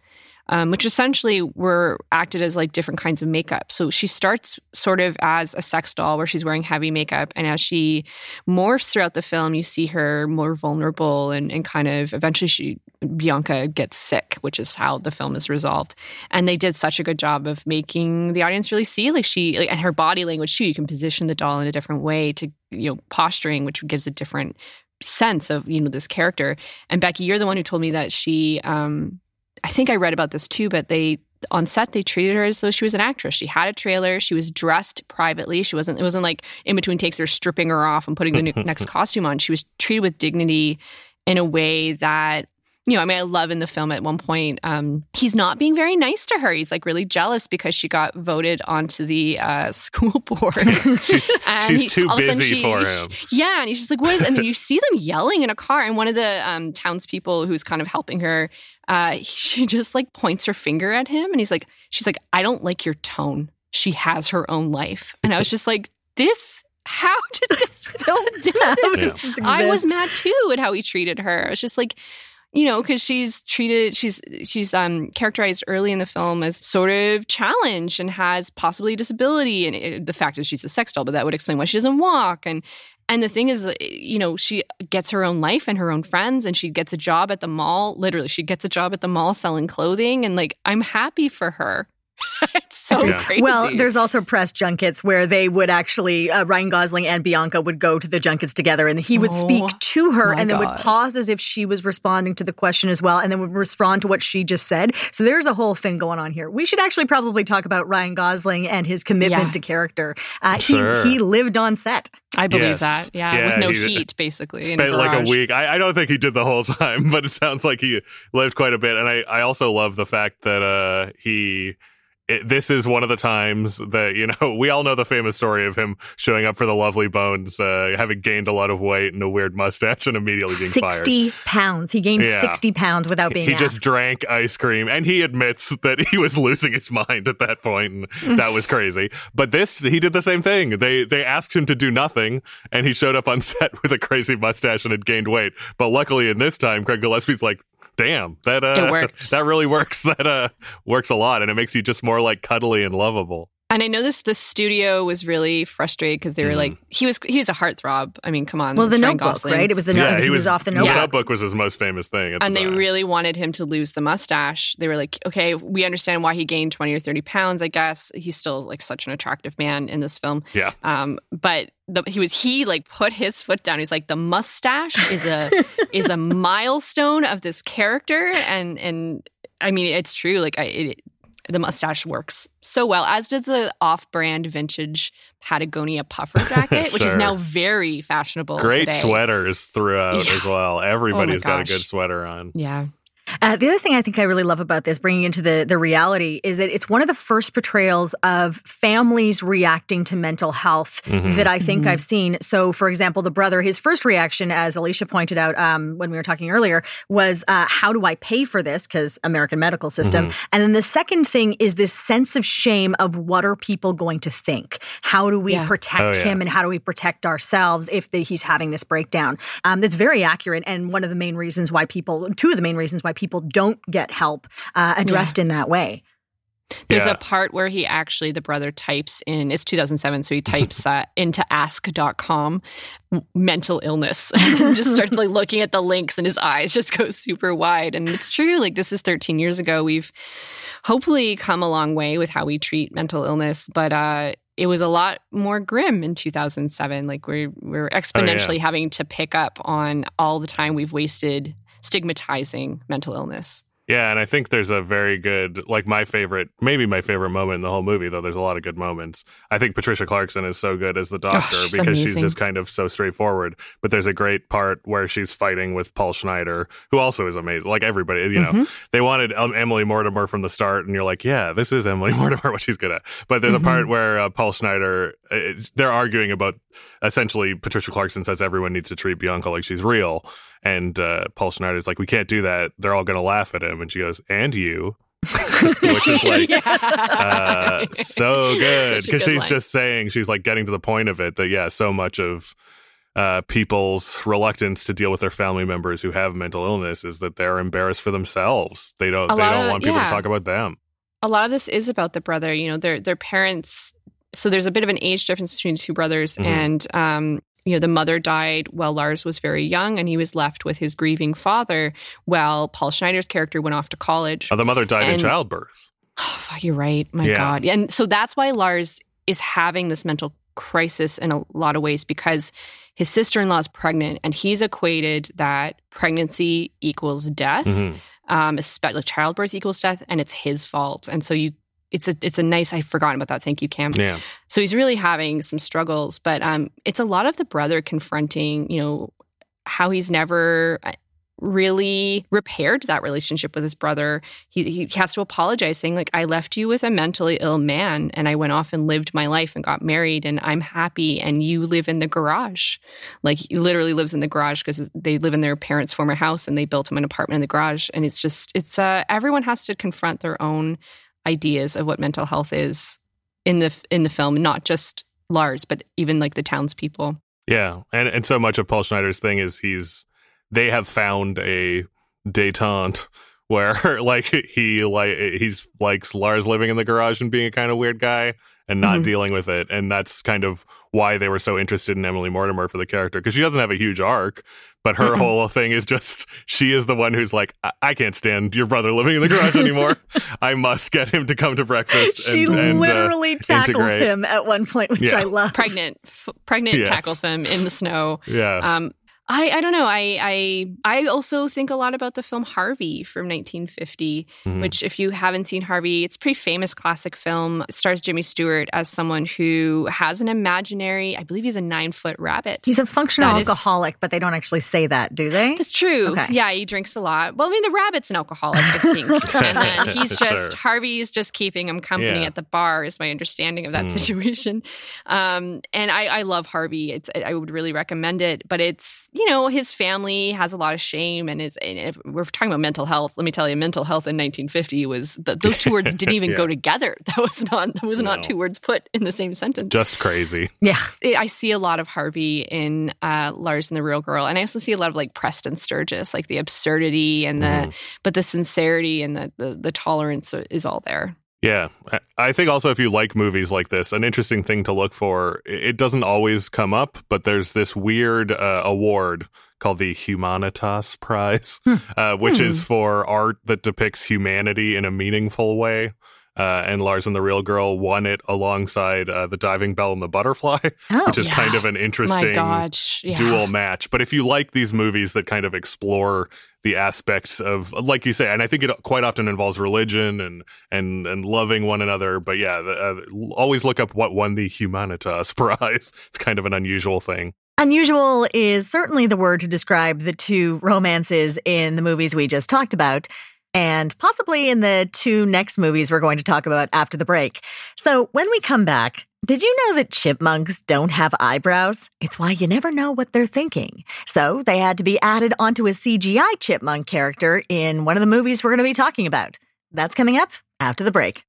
um, which essentially were acted as like different kinds of makeup. So she starts sort of as a sex doll where she's wearing heavy makeup. And as she morphs throughout the film, you see her more vulnerable and, and kind of eventually she, Bianca gets sick, which is how the film is resolved. And they did such a good job of making the audience really see like she, like, and her body language too. You can position the doll in a different way to, you know, posturing, which gives a different sense of you know this character and becky you're the one who told me that she um I think I read about this too, but they on set they treated her as though she was an actress. She had a trailer. She was dressed privately. She wasn't. It wasn't like in between takes they're stripping her off and putting the next costume on. She was treated with dignity in a way that you know, I mean, I love in the film at one point, um, he's not being very nice to her. He's like really jealous because she got voted onto the uh, school board. she's, she's he, too busy she, for him. Yeah. And he's just like, what is, and you see them yelling in a car. And one of the um, townspeople who's kind of helping her, uh, she just like points her finger at him. And he's like, she's like, I don't like your tone. She has her own life. And I was just like, this how did this film do this? Yeah. I was mad too at how he treated her. I was just like, you know, because she's treated, she's she's um, characterized early in the film as sort of challenged and has possibly disability, and it, the fact is she's a sex doll, but that would explain why she doesn't walk. And and the thing is, you know, she gets her own life and her own friends, and she gets a job at the mall. Literally, she gets a job at the mall selling clothing, and like I'm happy for her. it's so yeah. crazy. Well, there's also press junkets where they would actually uh, Ryan Gosling and Bianca would go to the junkets together, and he would oh, speak to her, and then God. would pause as if she was responding to the question as well, and then would respond to what she just said. So there's a whole thing going on here. We should actually probably talk about Ryan Gosling and his commitment yeah. to character. Uh, sure. He he lived on set. I believe yes. that. Yeah, yeah, with no heat, basically. Spent like a week. I, I, don't think he did the whole time, but it sounds like he lived quite a bit. And I, I also love the fact that uh, he it, this is one of the times that you know we all know the famous story of him showing up for the Lovely Bones, uh, having gained a lot of weight and a weird mustache, and immediately being 60 fired. Sixty pounds. He gained yeah. sixty pounds without being. He asked. just drank ice cream, and he admits that he was losing his mind at that point, and that was crazy. But this, he did the same thing. They they asked him to do nothing, and he showed up on set with a crazy mustache and had gained weight. But luckily, in this time, Craig Gillespie's like, damn, that uh, that really works. That uh, works a lot, and it makes you just more like cuddly and lovable. And I noticed the studio was really frustrated because they were mm. like, he was he was a heartthrob. I mean, come on. Well, the Notebook, right? It was the yeah, Notebook. He, was, was off the Notebook. The Notebook was his most famous thing. and the they really wanted him to lose the mustache. They were like, okay, we understand why he gained twenty or thirty pounds. I guess he's still like such an attractive man in this film. Yeah. Um, but the, he was he like put his foot down. He's like, the mustache is a is a milestone of this character, and and I mean, it's true. Like, I, it, the mustache works so well, as does the off-brand vintage Patagonia puffer jacket, which is now very fashionable. Great today. sweaters throughout yeah. as well. Oh Everybody's oh got a good sweater on. Yeah. Uh, the other thing I think I really love about this, bringing into the the reality, is that it's one of the first portrayals of families reacting to mental health mm-hmm. that I think mm-hmm. I've seen. So, for example, the brother, his first reaction, as Alicia pointed out um, when we were talking earlier, was uh, "How do I pay for this?" Because American medical system. Mm-hmm. And then the second thing is this sense of shame of what are people going to think? How do we yeah. protect oh, yeah. him, and how do we protect ourselves if the, he's having this breakdown? Um, that's very accurate, and one of the main reasons why people, two of the main reasons why people don't get help uh, addressed yeah. in that way. There's yeah. a part where he actually, the brother types in, it's 2007, so he types uh, into ask.com mental illness and just starts like looking at the links and his eyes just go super wide. And it's true, like this is 13 years ago. We've hopefully come a long way with how we treat mental illness, but uh, it was a lot more grim in 2007. Like we're, we're exponentially oh, yeah. having to pick up on all the time we've wasted stigmatizing mental illness. Yeah, and I think there's a very good, like my favorite, maybe my favorite moment in the whole movie, though there's a lot of good moments. I think Patricia Clarkson is so good as the doctor oh, she's because amazing. she's just kind of so straightforward. But there's a great part where she's fighting with Paul Schneider, who also is amazing. Like everybody, you know, mm-hmm. they wanted um, Emily Mortimer from the start, and you're like, yeah, this is Emily Mortimer, what she's good at. But there's mm-hmm. a part where uh, Paul Schneider, uh, they're arguing about essentially Patricia Clarkson says everyone needs to treat Bianca like she's real. And uh, Paul Schneider's like, we can't do that. They're all going to laugh at him. And she goes, and you. which is like yeah. uh, so good because she's line. just saying she's like getting to the point of it that yeah so much of uh, people's reluctance to deal with their family members who have mental illness is that they're embarrassed for themselves they don't they don't of, want people yeah. to talk about them a lot of this is about the brother you know their their parents so there's a bit of an age difference between the two brothers mm-hmm. and um, you know, the mother died while Lars was very young and he was left with his grieving father while Paul Schneider's character went off to college. Oh, the mother died and, in childbirth. Oh, you're right. My yeah. God. And so that's why Lars is having this mental crisis in a lot of ways because his sister in law is pregnant and he's equated that pregnancy equals death, mm-hmm. um, especially childbirth equals death, and it's his fault. And so you it's a it's a nice I've forgotten about that. Thank you, Cam. Yeah. So he's really having some struggles, but um, it's a lot of the brother confronting, you know, how he's never uh, really repaired that relationship with his brother. He, he has to apologize, saying, like, I left you with a mentally ill man and I went off and lived my life and got married and I'm happy and you live in the garage. Like, he literally lives in the garage because they live in their parents' former house and they built him an apartment in the garage. And it's just, it's, uh, everyone has to confront their own ideas of what mental health is in the in the film, not just Lars, but even like the townspeople. Yeah, and and so much of Paul Schneider's thing is he's they have found a detente where like he like he's likes Lars living in the garage and being a kind of weird guy and not mm-hmm. dealing with it, and that's kind of why they were so interested in Emily Mortimer for the character because she doesn't have a huge arc, but her whole thing is just she is the one who's like, I-, I, can't stand your brother living in the garage anymore. I must get him to come to breakfast. she and, and, uh, literally uh, tackles integrate. him at one point, which yeah. I love. Pregnant, f- pregnant yes. tackles him in the snow. Yeah. Um, I, I don't know. I, I I also think a lot about the film Harvey from 1950, mm-hmm. which if you haven't seen Harvey, it's a pretty famous classic film. It stars Jimmy Stewart as someone who has an imaginary, I believe he's a nine foot rabbit. He's a functional that alcoholic, is, but they don't actually say that, do they? That's true. Okay. Yeah, he drinks a lot. Well, I mean, the rabbit's an alcoholic, I think. and then he's just, sure. Harvey's just keeping him company yeah. at the bar, is my understanding of that mm. situation. Um, and I, I love Harvey. It's I would really recommend it, but it's you know, his family has a lot of shame, and is. And if we're talking about mental health, let me tell you, mental health in 1950 was the, those two words didn't even yeah. go together. That was not that was no. not two words put in the same sentence. Just crazy. Yeah, I see a lot of Harvey in uh, Lars and the Real Girl, and I also see a lot of like Preston Sturges, like the absurdity and the mm. but the sincerity and the, the the tolerance is all there. Yeah. I think also if you like movies like this, an interesting thing to look for, it doesn't always come up, but there's this weird uh, award called the Humanitas Prize, hmm. uh, which hmm. is for art that depicts humanity in a meaningful way. Uh, and Lars and the Real Girl won it alongside uh, the Diving Bell and the Butterfly, oh, which is yeah. kind of an interesting yeah. dual match. But if you like these movies that kind of explore the aspects of, like you say, and I think it quite often involves religion and and and loving one another. But yeah, the, uh, always look up what won the Humanitas Prize. It's kind of an unusual thing. Unusual is certainly the word to describe the two romances in the movies we just talked about and possibly in the two next movies we're going to talk about after the break. So, when we come back, did you know that chipmunks don't have eyebrows? It's why you never know what they're thinking. So, they had to be added onto a CGI chipmunk character in one of the movies we're going to be talking about. That's coming up after the break.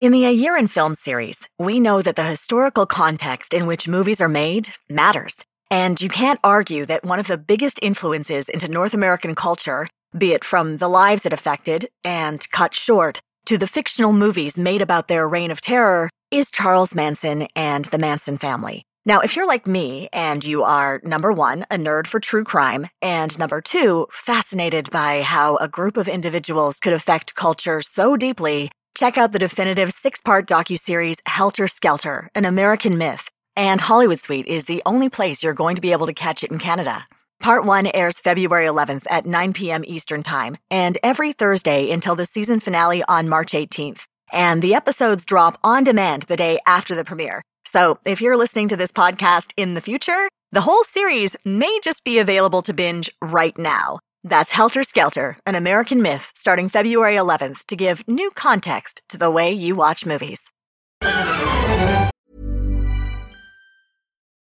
In the A Year in Film series, we know that the historical context in which movies are made matters. And you can't argue that one of the biggest influences into North American culture, be it from the lives it affected and cut short to the fictional movies made about their reign of terror, is Charles Manson and the Manson family. Now, if you're like me and you are number one, a nerd for true crime, and number two, fascinated by how a group of individuals could affect culture so deeply, check out the definitive six part docuseries Helter Skelter, an American myth and Hollywood Suite is the only place you're going to be able to catch it in Canada. Part 1 airs February 11th at 9 p.m. Eastern Time and every Thursday until the season finale on March 18th. And the episodes drop on demand the day after the premiere. So if you're listening to this podcast in the future, the whole series may just be available to binge right now. That's Helter Skelter, an American myth, starting February 11th to give new context to the way you watch movies.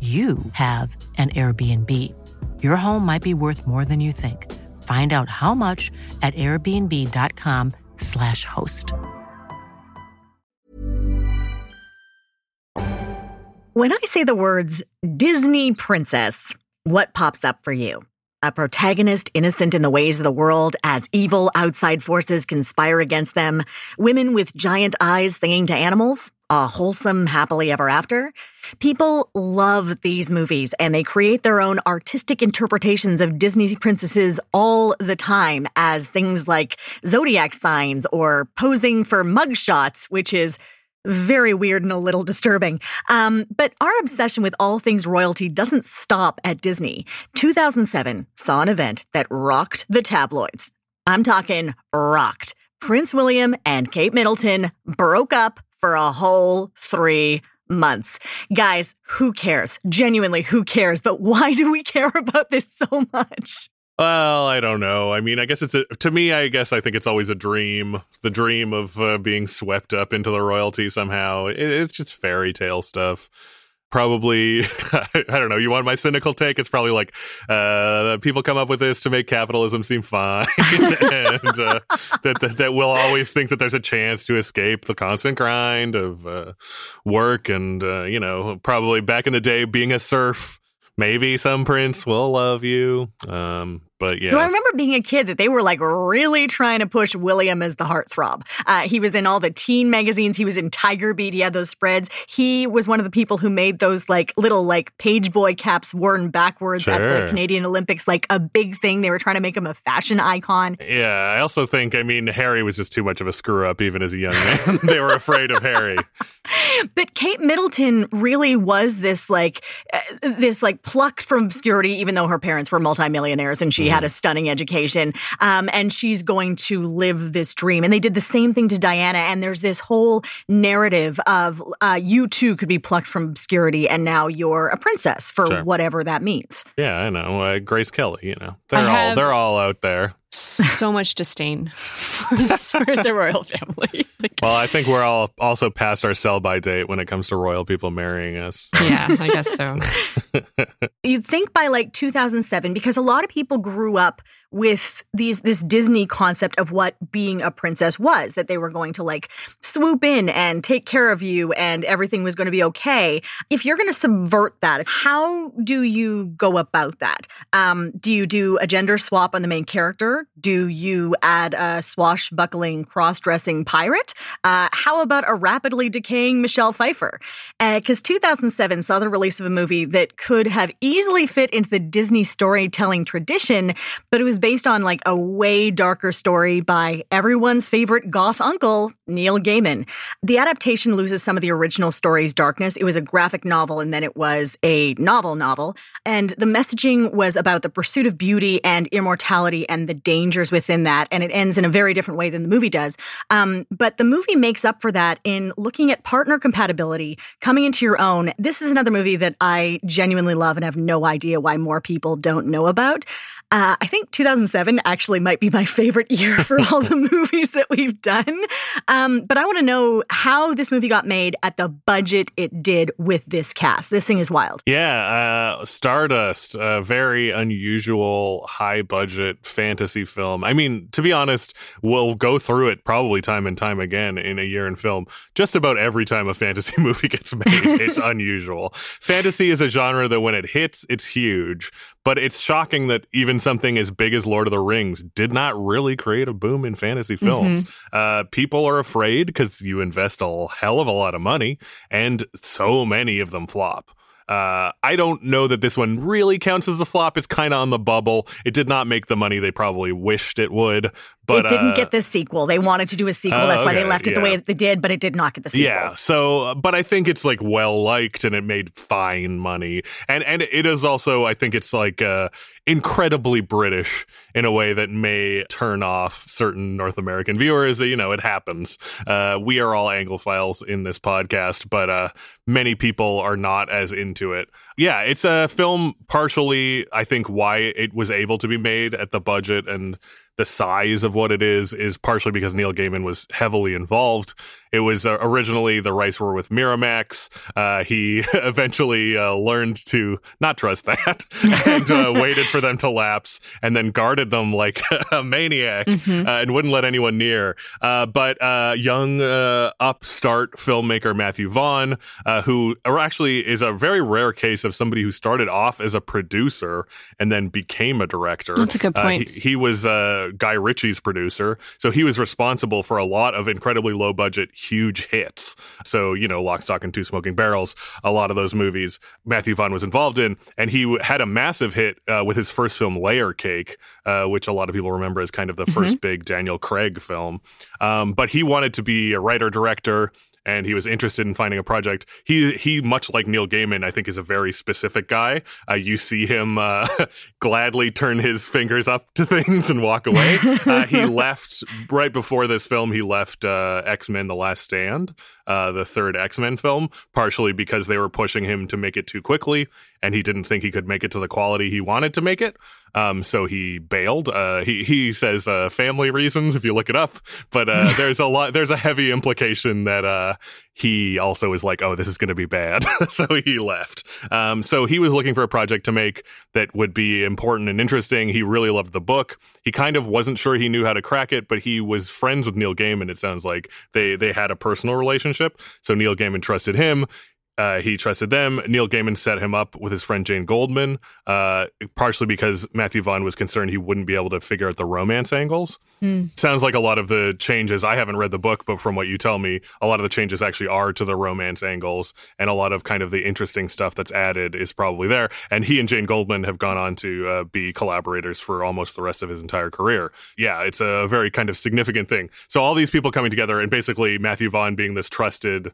you have an Airbnb. Your home might be worth more than you think. Find out how much at airbnb.com/slash host. When I say the words Disney princess, what pops up for you? A protagonist innocent in the ways of the world as evil outside forces conspire against them? Women with giant eyes singing to animals? A wholesome happily ever after. People love these movies and they create their own artistic interpretations of Disney princesses all the time as things like zodiac signs or posing for mugshots, which is very weird and a little disturbing. Um, but our obsession with all things royalty doesn't stop at Disney. 2007 saw an event that rocked the tabloids. I'm talking rocked. Prince William and Kate Middleton broke up for a whole three months. Guys, who cares? Genuinely, who cares? But why do we care about this so much? Well, I don't know. I mean, I guess it's a, to me, I guess I think it's always a dream, the dream of uh, being swept up into the royalty somehow. It, it's just fairy tale stuff probably i don't know you want my cynical take? It's probably like uh, people come up with this to make capitalism seem fine and uh, that, that, that we'll always think that there's a chance to escape the constant grind of uh, work and uh, you know probably back in the day being a serf maybe some prince will love you. Um, but yeah. I remember being a kid that they were like really trying to push William as the heartthrob. Uh, he was in all the teen magazines. He was in Tiger Beat. He had those spreads. He was one of the people who made those like little like page boy caps worn backwards sure. at the Canadian Olympics, like a big thing. They were trying to make him a fashion icon. Yeah. I also think, I mean, Harry was just too much of a screw up, even as a young man. they were afraid of Harry. But Kate Middleton really was this like, uh, this like plucked from obscurity, even though her parents were multimillionaires and she had a stunning education, um, and she's going to live this dream. And they did the same thing to Diana. And there's this whole narrative of uh, you too could be plucked from obscurity, and now you're a princess for sure. whatever that means. Yeah, I know. Uh, Grace Kelly, you know, they're all they're all out there so much disdain for, the royal family. Like, well, I think we're all also past our sell by date when it comes to royal people marrying us. So. Yeah, I guess so. You'd think by like 2007, because a lot of people grew up with these this Disney concept of what being a princess was that they were going to like swoop in and take care of you and everything was going to be okay. If you're going to subvert that, how do you go about that? Um, do you do a gender swap on the main character? Do you add a swashbuckling cross-dressing pirate? Uh, how about a rapidly decaying Michelle Pfeiffer? Because uh, 2007 saw the release of a movie that could have easily fit into the Disney storytelling tradition, but it was based on like a way darker story by everyone's favorite goth uncle, Neil Gaiman. The adaptation loses some of the original story's darkness. It was a graphic novel and then it was a novel novel. And the messaging was about the pursuit of beauty and immortality and the dangers within that. And it ends in a very different way than the movie does. Um, but the movie makes up for that in looking at partner compatibility, coming into your own. This is another movie that I genuinely love and have no idea why more people don't know about. Uh, I think 2007 actually might be my favorite year for all the movies that we've done. Um, but I want to know how this movie got made at the budget it did with this cast. This thing is wild. Yeah, uh, Stardust, a very unusual high budget fantasy film. I mean, to be honest, we'll go through it probably time and time again in a year in film. Just about every time a fantasy movie gets made, it's unusual. Fantasy is a genre that when it hits, it's huge. But it's shocking that even something as big as Lord of the Rings did not really create a boom in fantasy films. Mm-hmm. Uh, people are afraid because you invest a hell of a lot of money, and so many of them flop. Uh, I don't know that this one really counts as a flop. It's kind of on the bubble. It did not make the money they probably wished it would. But it didn't uh, get the sequel. They wanted to do a sequel. That's okay, why they left it yeah. the way they did, but it did not get the sequel. Yeah. So, but I think it's like well liked and it made fine money. And and it is also I think it's like uh, incredibly British in a way that may turn off certain North American viewers. You know, it happens. Uh, we are all Anglophiles in this podcast, but uh, many people are not as into it. Yeah, it's a film partially, I think, why it was able to be made at the budget and the size of what it is is partially because Neil Gaiman was heavily involved. It was uh, originally the rights were with Miramax. Uh, he eventually uh, learned to not trust that and uh, waited for them to lapse and then guarded them like a maniac mm-hmm. Uh, and wouldn't let anyone near. Uh, but young upstart filmmaker Matthew Vaughn, who actually is a very rare case of somebody who started off as a producer and then became a director. That's a good point. He, he, was Guy Ritchie's producer. So he was responsible for a lot of incredibly low budget, huge hits. So, you know, Lock, Stock, and Two Smoking Barrels, a lot of those movies Matthew Vaughn was involved in. And he had a massive hit uh, with his first film, Layer Cake, uh, which a lot of people remember as kind of the mm-hmm. first big Daniel Craig film. Um, but he wanted to be a writer director and he was interested in finding a project. He he much like Neil Gaiman, I think, is a very specific guy. Uh, you see him uh, gladly turn his fingers up to things and walk away. Uh, he left right before this film. He left uh, X Men: The Last Stand, uh, the third X Men film, partially because they were pushing him to make it too quickly, and he didn't think he could make it to the quality he wanted to make it. Um, so he bailed. Uh, he he says uh, family reasons if you look it up, but uh, there's a lot. There's a heavy implication that uh, he also is like, oh, this is going to be bad, so he left. Um, so he was looking for a project to make that would be important and interesting. He really loved the book. He kind of wasn't sure he knew how to crack it, but he was friends with Neil Gaiman. It sounds like they they had a personal relationship, so Neil Gaiman trusted him. Uh, he trusted them. Neil Gaiman set him up with his friend Jane Goldman, uh, partially because Matthew Vaughn was concerned he wouldn't be able to figure out the romance angles. Mm. Sounds like a lot of the changes. I haven't read the book, but from what you tell me, a lot of the changes actually are to the romance angles, and a lot of kind of the interesting stuff that's added is probably there. And he and Jane Goldman have gone on to uh, be collaborators for almost the rest of his entire career. Yeah, it's a very kind of significant thing. So all these people coming together, and basically Matthew Vaughn being this trusted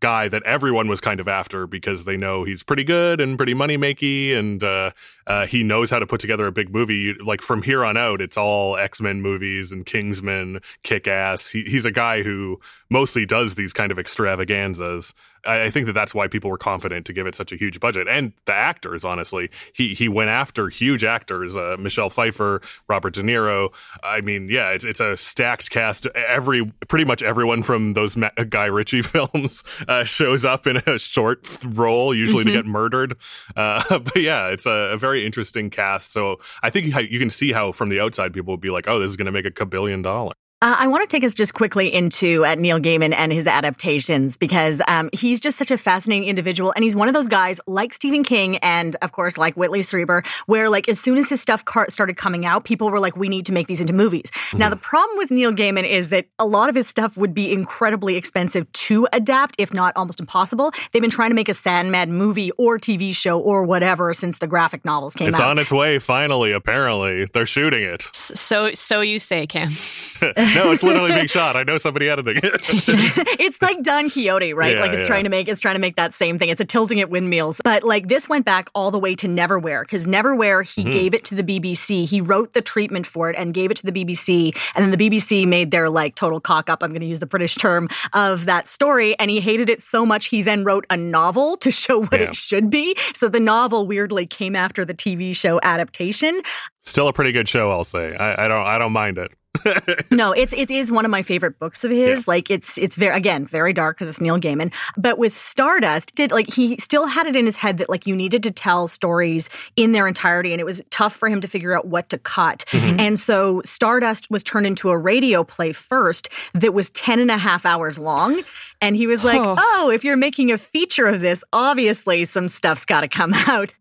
guy that everyone was kind of after because they know he's pretty good and pretty money makey and uh, uh, he knows how to put together a big movie. Like from here on out, it's all X Men movies and Kingsman, Kick Ass. He, he's a guy who mostly does these kind of extravaganzas. I, I, think that that's why people were confident to give it such a huge budget, and the actors. Honestly, he he went after huge actors: uh, Michelle Pfeiffer, Robert De Niro. I mean, yeah, it's it's a stacked cast. Every pretty much everyone from those Ma- Guy Ritchie films uh, shows up in a short role, usually mm-hmm. to get murdered. Uh, but yeah, it's a, a, very interesting cast. So I think you can see how from the outside people would be like, "Oh, this is going to make a kabillion dollars." Uh, I want to take us just quickly into uh, Neil Gaiman and his adaptations because um, he's just such a fascinating individual. And he's one of those guys like Stephen King and, of course, like Whitley Strieber, where like as soon as his stuff car- started coming out, people were like, we need to make these into movies. Mm-hmm. Now, the problem with Neil Gaiman is that a lot of his stuff would be incredibly expensive to adapt, if not almost impossible. They've been trying to make a Sandman movie or TV show or whatever since the graphic novels came it's out. It's on its way, finally, apparently. They're shooting it. So, so you say, Cam. no, it's literally Big shot. I know somebody editing it. it's like Don Quixote, right? Yeah, like it's yeah. trying to make it's trying to make that same thing. It's a tilting at windmills. But like this went back all the way to Neverwhere because Neverwhere he mm-hmm. gave it to the BBC. He wrote the treatment for it and gave it to the BBC, and then the BBC made their like total cock up. I'm going to use the British term of that story, and he hated it so much he then wrote a novel to show what yeah. it should be. So the novel weirdly came after the TV show adaptation. Still a pretty good show, I'll say. I, I don't I don't mind it. no, it's it is one of my favorite books of his. Yeah. Like it's it's very again very dark because it's Neil Gaiman. But with Stardust, did like he still had it in his head that like you needed to tell stories in their entirety, and it was tough for him to figure out what to cut. Mm-hmm. And so Stardust was turned into a radio play first that was 10 and a half hours long. And he was like, oh, oh if you're making a feature of this, obviously some stuff's got to come out.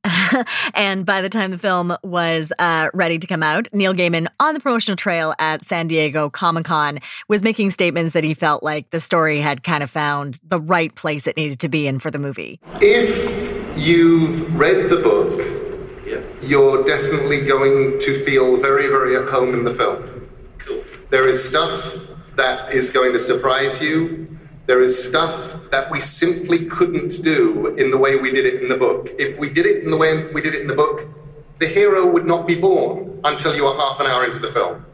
and by the time the film was uh, ready to come out, Neil Gaiman on the promotional trail at San Diego Comic Con was making statements that he felt like the story had kind of found the right place it needed to be in for the movie. If you've read the book, you're definitely going to feel very, very at home in the film. There is stuff that is going to surprise you there is stuff that we simply couldn't do in the way we did it in the book. If we did it in the way we did it in the book, the hero would not be born until you are half an hour into the film.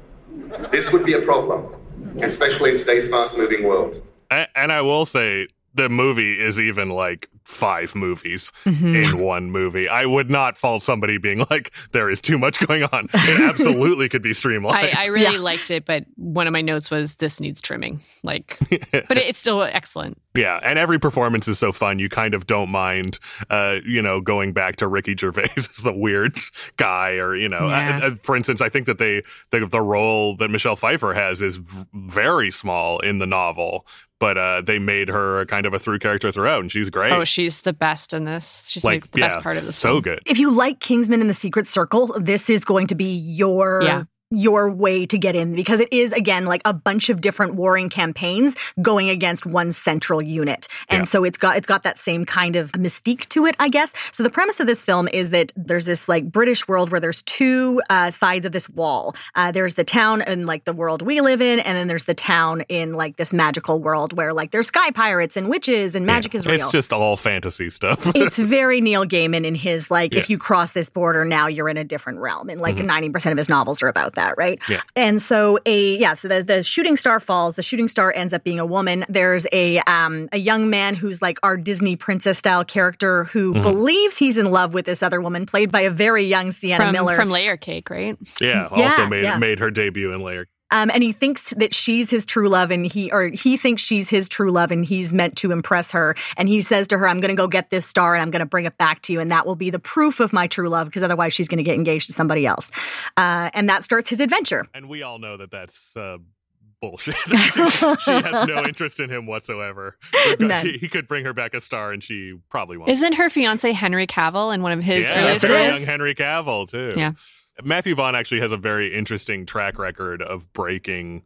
This would be a problem, especially in today's fast moving world. And I will say, the movie is even like five movies mm-hmm. in one movie. I would not fault somebody being like, there is too much going on. It absolutely could be streamlined. I, I really yeah. liked it, but one of my notes was this needs trimming. Like, but it's still excellent. Yeah, and every performance is so fun. You kind of don't mind, uh, you know, going back to Ricky Gervais as the weird guy, or you know, yeah. uh, for instance, I think that they the, the role that Michelle Pfeiffer has is v- very small in the novel, but uh, they made her a kind of a through character throughout, and she's great. Oh, she's the best in this. She's like the yeah, best part of this. So film. good. If you like Kingsman and the Secret Circle, this is going to be your yeah your way to get in because it is again like a bunch of different warring campaigns going against one central unit and yeah. so it's got it's got that same kind of mystique to it i guess so the premise of this film is that there's this like british world where there's two uh, sides of this wall uh, there's the town in like the world we live in and then there's the town in like this magical world where like there's sky pirates and witches and magic yeah. is real it's just all fantasy stuff it's very neil gaiman in his like yeah. if you cross this border now you're in a different realm and like mm-hmm. 90% of his novels are about that that, right? Yeah. And so a yeah, so the, the shooting star falls. The shooting star ends up being a woman. There's a um a young man who's like our Disney princess style character who mm-hmm. believes he's in love with this other woman, played by a very young Sienna from, Miller from Layer Cake, right? Yeah, also yeah, made yeah. made her debut in Layer um, and he thinks that she's his true love, and he or he thinks she's his true love, and he's meant to impress her. And he says to her, "I'm going to go get this star, and I'm going to bring it back to you, and that will be the proof of my true love, because otherwise she's going to get engaged to somebody else." Uh, and that starts his adventure. And we all know that that's. Uh, bullshit. she, she, has no interest in him whatsoever. She, he could bring her back a star, and she probably won't. Isn't her fiance Henry Cavill in one of his yeah, earliest roles? young Henry Cavill too. Yeah. Matthew Vaughn actually has a very interesting track record of breaking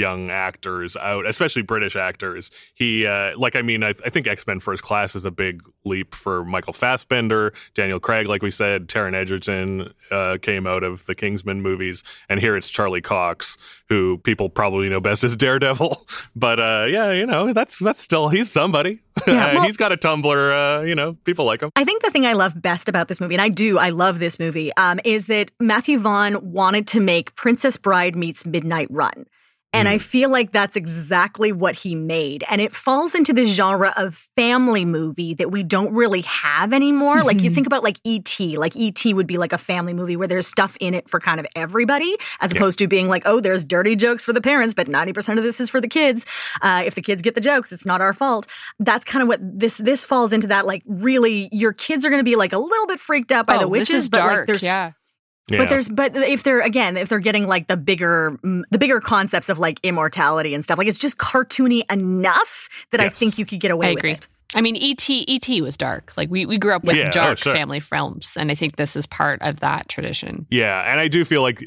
young actors out, especially British actors. He, uh, like, I mean, I, I think X Men First Class is a big leap for Michael Fassbender, Daniel Craig, like we said, Taron Egerton uh, came out of the Kingsman movies, and here it's Charlie Cox, who people probably know best as Daredevil. But uh, yeah, you know, that's that's still he's somebody. Yeah, well, he's got a Tumblr. Uh, you know, people like him. I think the thing I love best about this movie, and I do, I love this movie, um, is that Matthew Vaughn wanted to make Princess Bride meets Midnight Run. And mm. I feel like that's exactly what he made. And it falls into the genre of family movie that we don't really have anymore. Mm-hmm. Like you mm-hmm. think about like E.T., like E.T. would be like a family movie where there's stuff in it for kind of everybody, as yeah. opposed to being like, oh, there's dirty jokes for the parents, but 90% of this is for the kids. Uh, if the kids get the jokes, it's not our fault. That's kind of what this this falls into that like really your kids are going to be like a little bit freaked out by oh, the witches, but dark. like there's yeah Yeah. But there's but if they're again if they're getting like the bigger mm, the bigger concepts of like immortality and stuff like it's just cartoony enough that yes. I think you could get away I with agree. it. I mean, ET ET was dark. Like we, we grew up with yeah, oh, dark oh, sure. family films, and I think this is part of that tradition. Yeah, and I do feel like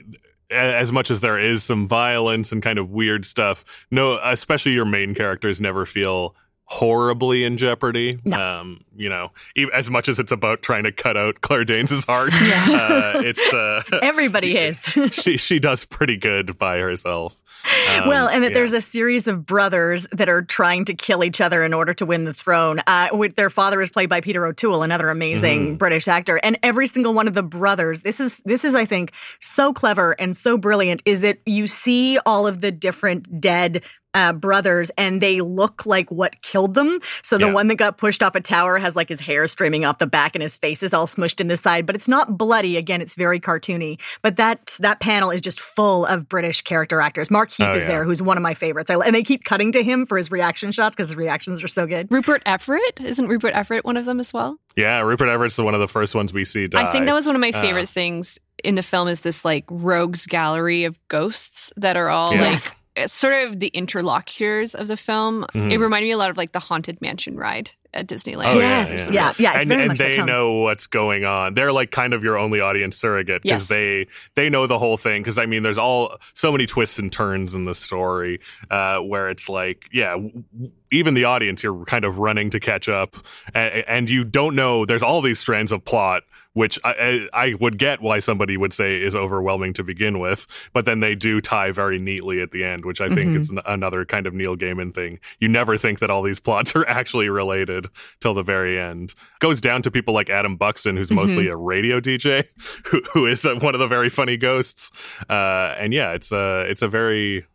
as much as there is some violence and kind of weird stuff, no, especially your main characters never feel horribly in jeopardy. No. Um, you know, even, as much as it's about trying to cut out Claire Danes' heart, yeah. uh, it's uh, everybody is. she she does pretty good by herself. Um, well, and that yeah. there's a series of brothers that are trying to kill each other in order to win the throne. Uh, their father is played by Peter O'Toole, another amazing mm-hmm. British actor, and every single one of the brothers. This is this is I think so clever and so brilliant. Is that you see all of the different dead uh, brothers and they look like what killed them. So the yeah. one that got pushed off a tower has like his hair streaming off the back and his face is all smushed in the side, but it's not bloody. Again, it's very cartoony. But that that panel is just full of British character actors. Mark Heap oh, is yeah. there, who's one of my favorites. I, and they keep cutting to him for his reaction shots because his reactions are so good. Rupert Everett isn't Rupert Everett one of them as well? Yeah, Rupert Everett's the one of the first ones we see. Die. I think that was one of my uh, favorite uh, things in the film. Is this like rogues gallery of ghosts that are all yes. like sort of the interlocutors of the film. Mm-hmm. It reminded me a lot of like the Haunted Mansion ride at Disneyland. Oh, yes. Yeah, yeah. yeah and, and they know what's going on. They're like kind of your only audience surrogate because yes. they they know the whole thing. Because I mean, there's all so many twists and turns in the story uh, where it's like, yeah. W- even the audience, you're kind of running to catch up, and, and you don't know. There's all these strands of plot which I, I would get why somebody would say is overwhelming to begin with, but then they do tie very neatly at the end, which I think mm-hmm. is another kind of Neil Gaiman thing. You never think that all these plots are actually related till the very end. Goes down to people like Adam Buxton, who's mostly mm-hmm. a radio DJ, who, who is one of the very funny ghosts. Uh, and yeah, it's a it's a very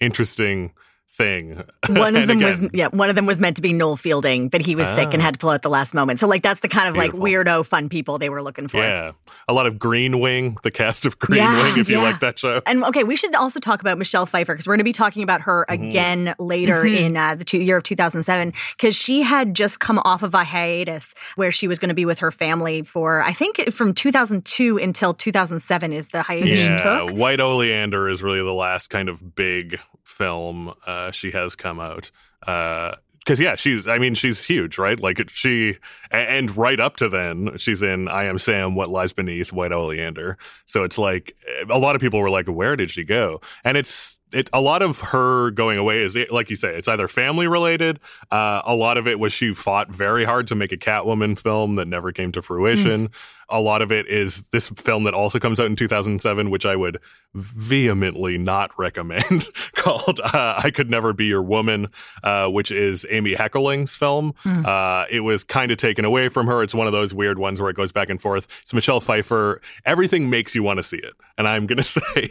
interesting thing. One of them again, was yeah, one of them was meant to be Noel Fielding, but he was sick and ah. had to pull out the last moment. So like that's the kind of Beautiful. like weirdo fun people they were looking for. Yeah. A lot of Green Wing, the cast of Green yeah, Wing if yeah. you like that show. And okay, we should also talk about Michelle Pfeiffer because we're going to be talking about her mm-hmm. again later mm-hmm. in uh, the two, year of 2007 because she had just come off of a hiatus where she was going to be with her family for I think from 2002 until 2007 is the hiatus yeah, she took. White Oleander is really the last kind of big film uh, she has come out. Because uh, yeah, she's I mean she's huge, right? Like she and right up to then she's in I Am Sam, What Lies Beneath, White Oleander. So it's like a lot of people were like, where did she go? And it's it a lot of her going away is like you say it's either family related uh, a lot of it was she fought very hard to make a catwoman film that never came to fruition mm a lot of it is this film that also comes out in 2007, which I would vehemently not recommend, called uh, I Could Never Be Your Woman, uh, which is Amy Heckerling's film. Mm. Uh, it was kind of taken away from her. It's one of those weird ones where it goes back and forth. It's Michelle Pfeiffer. Everything makes you want to see it. And I'm going to say,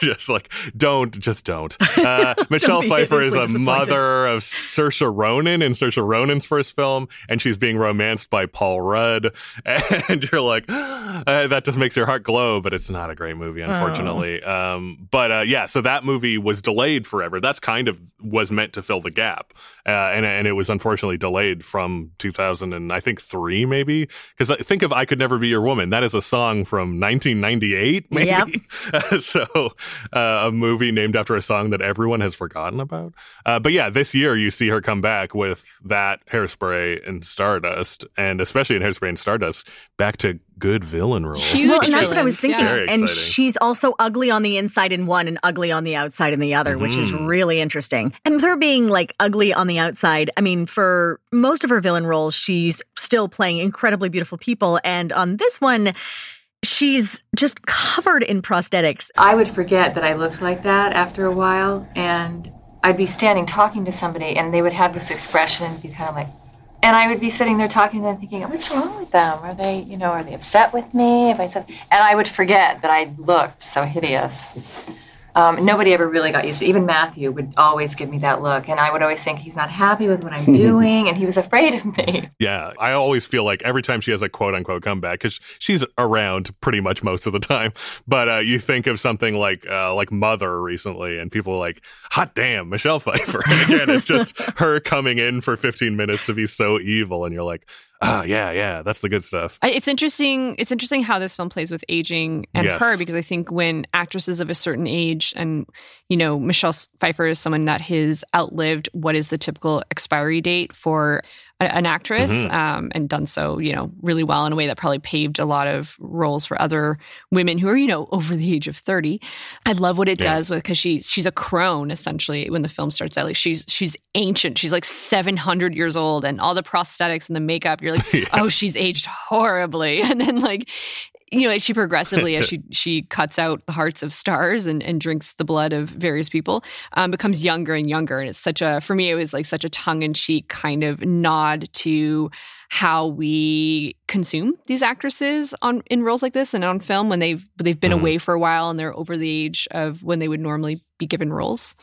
just like, don't, just don't. Uh, Michelle Pfeiffer is a mother of Saoirse Ronan in Saoirse Ronan's first film, and she's being romanced by Paul Rudd. And you're like, uh, that just makes your heart glow, but it's not a great movie, unfortunately. Oh. Um, but uh, yeah, so that movie was delayed forever. That's kind of was meant to fill the gap, uh, and and it was unfortunately delayed from 2000 and I think three maybe. Because think of "I Could Never Be Your Woman." That is a song from 1998, maybe. Yep. so uh, a movie named after a song that everyone has forgotten about. Uh, but yeah, this year you see her come back with that Hairspray and Stardust, and especially in Hairspray and Stardust, back to good villain roles. Huge well, and that's what I was thinking. Yeah. And she's also ugly on the inside in one and ugly on the outside in the other, mm-hmm. which is mm-hmm. really interesting. And with her being like ugly on the outside, I mean, for most of her villain roles, she's still playing incredibly beautiful people. And on this one, she's just covered in prosthetics. I would forget that I looked like that after a while, and I'd be standing talking to somebody, and they would have this expression, and be kind of like, and I would be sitting there talking to them, thinking, "What's wrong with them? Are they, you know, are they upset with me?" If I said, and I would forget that I looked so hideous. Um, nobody ever really got used to it. Even Matthew would always give me that look. And I would always think he's not happy with what I'm doing and he was afraid of me. Yeah. I always feel like every time she has a quote unquote comeback, because she's around pretty much most of the time. But uh, you think of something like uh, like Mother recently, and people are like, hot damn, Michelle Pfeiffer. And again, it's just her coming in for 15 minutes to be so evil. And you're like, ah, yeah, yeah, that's the good stuff. It's interesting. It's interesting how this film plays with aging and yes. her because I think when actresses of a certain age, and you know, Michelle Pfeiffer is someone that has outlived what is the typical expiry date for an actress mm-hmm. um, and done so, you know, really well in a way that probably paved a lot of roles for other women who are, you know, over the age of 30. I love what it yeah. does with because she's she's a crone essentially when the film starts out. Like she's she's ancient. She's like 700 years old and all the prosthetics and the makeup, you're like, yeah. oh, she's aged horribly. And then like you know, as she progressively, as she she cuts out the hearts of stars and, and drinks the blood of various people, um, becomes younger and younger. And it's such a, for me, it was like such a tongue in cheek kind of nod to how we consume these actresses on in roles like this and on film when they've they've been mm. away for a while and they're over the age of when they would normally be given roles.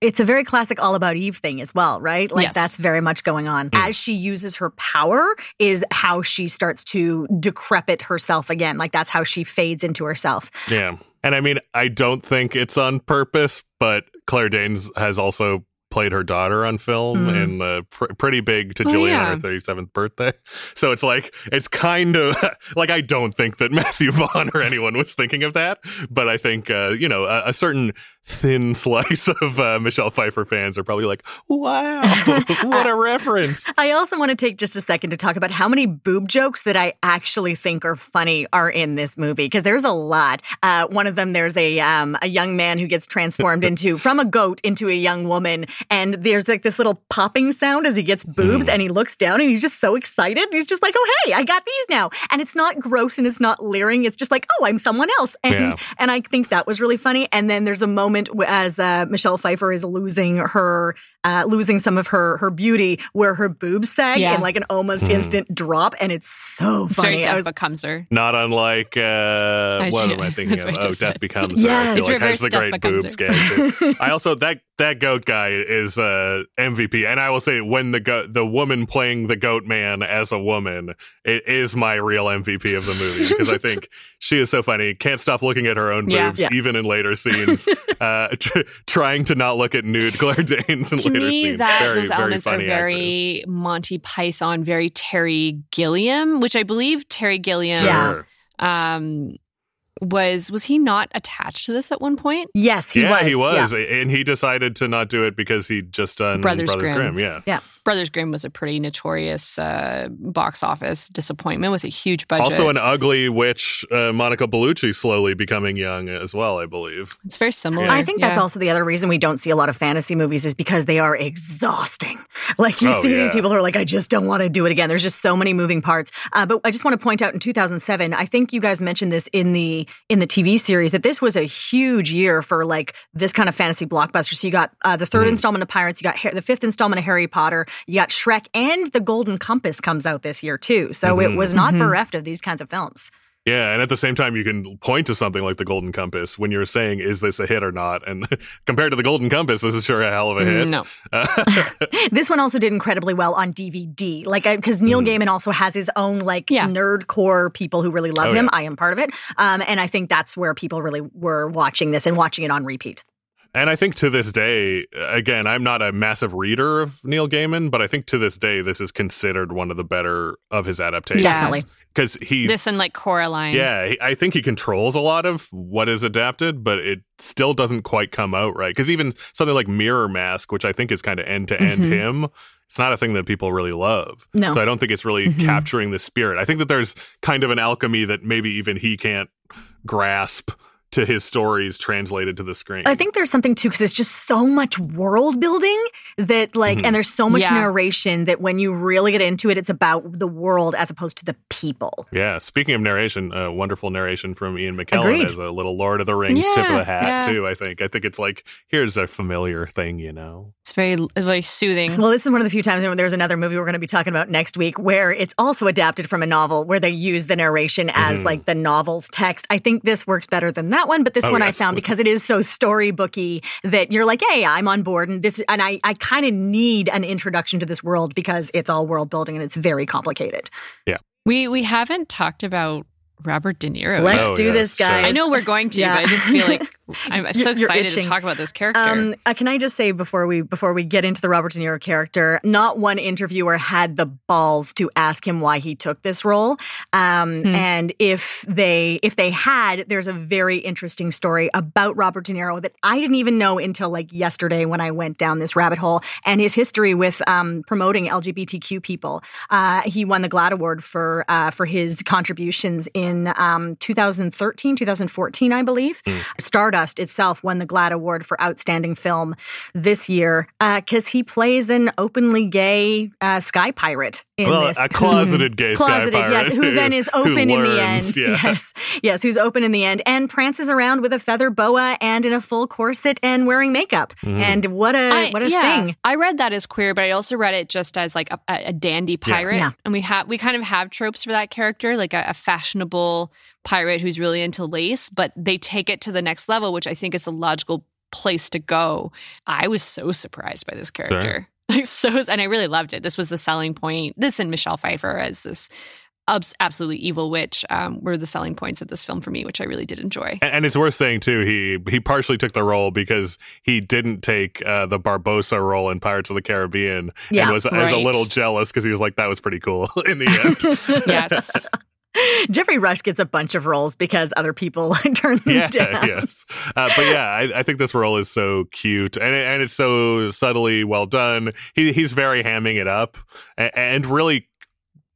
It's a very classic all about Eve thing as well, right? Like yes. that's very much going on. Mm. As she uses her power is how she starts to decrepit herself again. Like that's how she fades into herself. Yeah. And I mean, I don't think it's on purpose, but Claire Danes has also played her daughter on film mm. in the pr- pretty big to oh, Gillian yeah. on her 37th birthday. So it's like, it's kind of like, I don't think that Matthew Vaughn or anyone was thinking of that, but I think, uh, you know, a, a certain thin slice of uh, Michelle Pfeiffer fans are probably like, wow, what a reference. I also want to take just a second to talk about how many boob jokes that I actually think are funny are in this movie because there's a lot. Uh, one of them, there's a um, a young man who gets transformed into from a goat into a young woman, and there's like this little popping sound as he gets boobs, mm. and he looks down and he's just so excited. He's just like, oh hey, I got these now, and it's not gross and it's not leering. It's just like, oh, I'm someone else, and yeah. and I think that was really funny. And then there's a moment moment as uh, Michelle Pfeiffer is losing her, uh, losing some of her her beauty, where her boobs sag yeah. in like an almost mm. instant drop, and it's so funny. It's Death was, becomes her. Not unlike uh, what am I thinking of? Oh, Death becomes her. Yeah, I feel like has the great boobs gag. I also that that goat guy is uh, MVP, and I will say when the go- the woman playing the goat man as a woman, it is my real MVP of the movie because I think she is so funny. Can't stop looking at her own boobs, yeah. even in later scenes. uh, t- trying to not look at nude Claire Danes in to later me, scenes. That very, those elements are very actor. Monty Python, very Terry Gilliam, which I believe Terry Gilliam. Sure. Um, was was he not attached to this at one point? Yes, he yeah, was. he was, yeah. and he decided to not do it because he'd just done Brothers, Brothers Grimm. Grimm. Yeah, yeah. Brothers Grimm was a pretty notorious uh, box office disappointment with a huge budget. Also, an ugly witch, uh, Monica Bellucci, slowly becoming young as well. I believe it's very similar. Yeah. I think that's also the other reason we don't see a lot of fantasy movies is because they are exhausting. Like you oh, see these people who are like, I just don't want to do it again. There's just so many moving parts. Uh, but I just want to point out in 2007, I think you guys mentioned this in the in the TV series that this was a huge year for like this kind of fantasy blockbuster. So you got uh, the third mm. installment of Pirates, you got ha- the fifth installment of Harry Potter, you got Shrek, and the Golden Compass comes out this year too. So mm-hmm. it was not mm-hmm. bereft of these kinds of films. Yeah, and at the same time, you can point to something like the Golden Compass when you're saying, "Is this a hit or not?" And compared to the Golden Compass, this is sure a hell of a hit. No, this one also did incredibly well on DVD. Like, because Neil mm. Gaiman also has his own like yeah. nerd core people who really love oh, him. Yeah. I am part of it, um, and I think that's where people really were watching this and watching it on repeat. And I think to this day, again, I'm not a massive reader of Neil Gaiman, but I think to this day, this is considered one of the better of his adaptations. Definitely because he this and like Coraline. Yeah, I think he controls a lot of what is adapted, but it still doesn't quite come out right. Because even something like Mirror Mask, which I think is kind of end to end him, it's not a thing that people really love. No, so I don't think it's really mm-hmm. capturing the spirit. I think that there's kind of an alchemy that maybe even he can't grasp to his stories translated to the screen. I think there's something too because it's just so much world building that like, mm-hmm. and there's so much yeah. narration that when you really get into it, it's about the world as opposed to the people. Yeah. Speaking of narration, uh, wonderful narration from Ian McKellen Agreed. as a little Lord of the Rings yeah, tip of the hat yeah. too. I think. I think it's like here's a familiar thing, you know. It's very very soothing. Well, this is one of the few times when there's another movie we're going to be talking about next week where it's also adapted from a novel where they use the narration as mm-hmm. like the novel's text. I think this works better than that one, but this oh, one yes. I found because it is so storybooky that you're like, hey, I'm on board, and this, and I, I kind of need an introduction to this world because it's all world building and it's very complicated. Yeah, we we haven't talked about Robert De Niro. Let's oh, do yes, this, guys. I know we're going to, yeah. but I just feel like I'm so excited to talk about this character. Um, uh, can I just say before we before we get into the Robert De Niro character, not one interviewer had the balls to ask him why he took this role. Um, hmm. And if they if they had, there's a very interesting story about Robert De Niro that I didn't even know until like yesterday when I went down this rabbit hole and his history with um, promoting LGBTQ people. Uh, he won the GLAAD Award for uh, for his contributions in um, 2013, 2014, I believe. Mm. Stardust itself won the GLAAD Award for Outstanding Film this year because uh, he plays an openly gay uh, sky pirate in well, this. A closeted gay closeted, sky pirate. yes, who then is open in the end. Yeah. Yes, yes, who's open in the end and prances around with a feather boa and in a full corset and wearing makeup. Mm. And what a I, what a yeah, thing! I read that as queer, but I also read it just as like a, a dandy pirate. Yeah. yeah. And we have we kind of have tropes for that character, like a, a fashionable pirate who's really into lace, but they take it to the next level, which I think is the logical place to go. I was so surprised by this character. Sure. Like so, and I really loved it. This was the selling point. This and Michelle Pfeiffer as this absolutely evil witch um, were the selling points of this film for me, which I really did enjoy. And, and it's worth saying too, he he partially took the role because he didn't take uh, the Barbossa role in Pirates of the Caribbean, yeah, and was, right. was a little jealous because he was like, "That was pretty cool." in the end, yes. Geoffrey Rush gets a bunch of roles because other people turn them yeah, down. Yes, uh, but yeah, I, I, think this role is so cute and and it's so subtly well done. He he's very hamming it up and, and really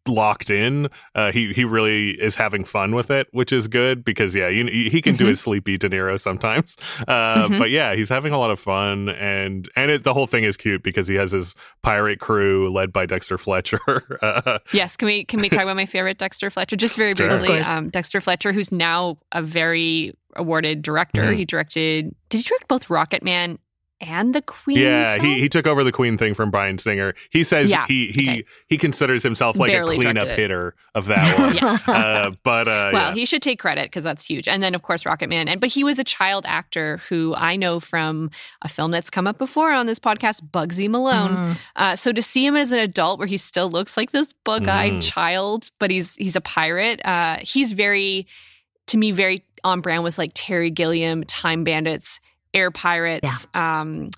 locked in. Uh, he he really is having fun with it, which is good because yeah, you, he can mm-hmm. do his sleepy De Niro sometimes. Uh, mm-hmm. But yeah, he's having a lot of fun, and and it, the whole thing is cute because he has his pirate crew led by Dexter Fletcher. uh, yes, can we can we talk about my favorite Dexter Fletcher just very sure. briefly? Um, Dexter Fletcher, who's now a very awarded director. Mm-hmm. He directed. Did he direct both Rocketman and the Queen. Yeah, film? he he took over the Queen thing from Bryan Singer. He says yeah, he he okay. he considers himself like Barely a cleanup hitter of that one. yes. uh, but uh, well, yeah. he should take credit because that's huge. And then of course Rocketman. And but he was a child actor who I know from a film that's come up before on this podcast, Bugsy Malone. Mm. Uh, so to see him as an adult where he still looks like this bug-eyed mm. child, but he's he's a pirate. Uh, he's very to me very on brand with like Terry Gilliam, Time Bandits air pirates, yeah. um,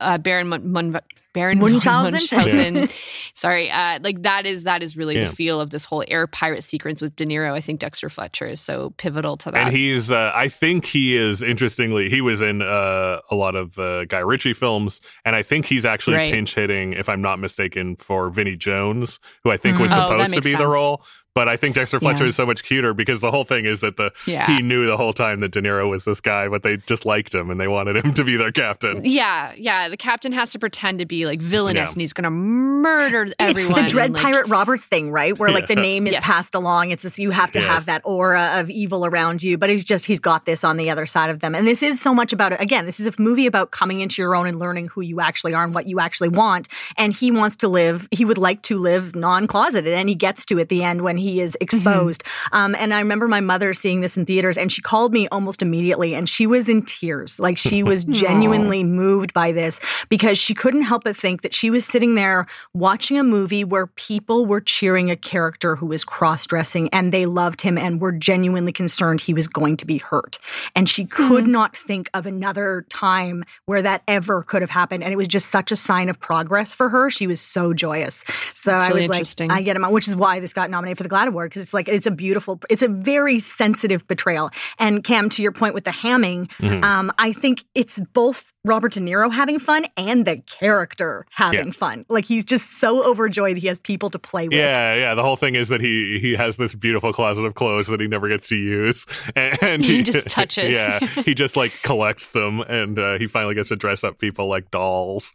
uh, Baron Mun- Mun- Baron Munchausen. Munchausen. Yeah. Sorry, uh, like that is that is really yeah. the feel of this whole air pirate sequence with De Niro. I think Dexter Fletcher is so pivotal to that. And he's, uh, I think he is interestingly, he was in uh, a lot of uh, Guy Ritchie films, and I think he's actually right. pinch hitting, if I'm not mistaken, for Vinnie Jones, who I think mm. was oh, supposed oh, to be sense. the role. But I think Dexter Fletcher yeah. is so much cuter because the whole thing is that the yeah. he knew the whole time that De Niro was this guy, but they just liked him and they wanted him to be their captain. Yeah, yeah. The captain has to pretend to be like villainous yeah. and he's going to murder everyone. It's the Dread like, Pirate Roberts thing, right? Where like the name is yes. passed along. It's this you have to yes. have that aura of evil around you, but he's just he's got this on the other side of them. And this is so much about it. Again, this is a movie about coming into your own and learning who you actually are and what you actually want. And he wants to live. He would like to live non-closeted, and he gets to at the end when he is exposed. Mm-hmm. Um, and I remember my mother seeing this in theaters, and she called me almost immediately, and she was in tears. Like she was genuinely moved by this because she couldn't help but think that she was sitting there watching a movie where people were cheering a character who was cross dressing and they loved him and were genuinely concerned he was going to be hurt. And she could mm-hmm. not think of another time where that ever could have happened. And it was just such a sign of progress for her. She was so joyous. So That's I really was like, I get him, which is why this got nominated for the GLAAD Award because it's like it's a beautiful, it's a very sensitive betrayal. And Cam, to your point with the hamming, mm-hmm. um, I think it's both Robert De Niro having fun and the character having yeah. fun. Like he's just so overjoyed he has people to play with. Yeah, yeah. The whole thing is that he he has this beautiful closet of clothes that he never gets to use, and, and he, he, just touches. Yeah, he just like collects them, and uh, he finally gets to dress up people like dolls.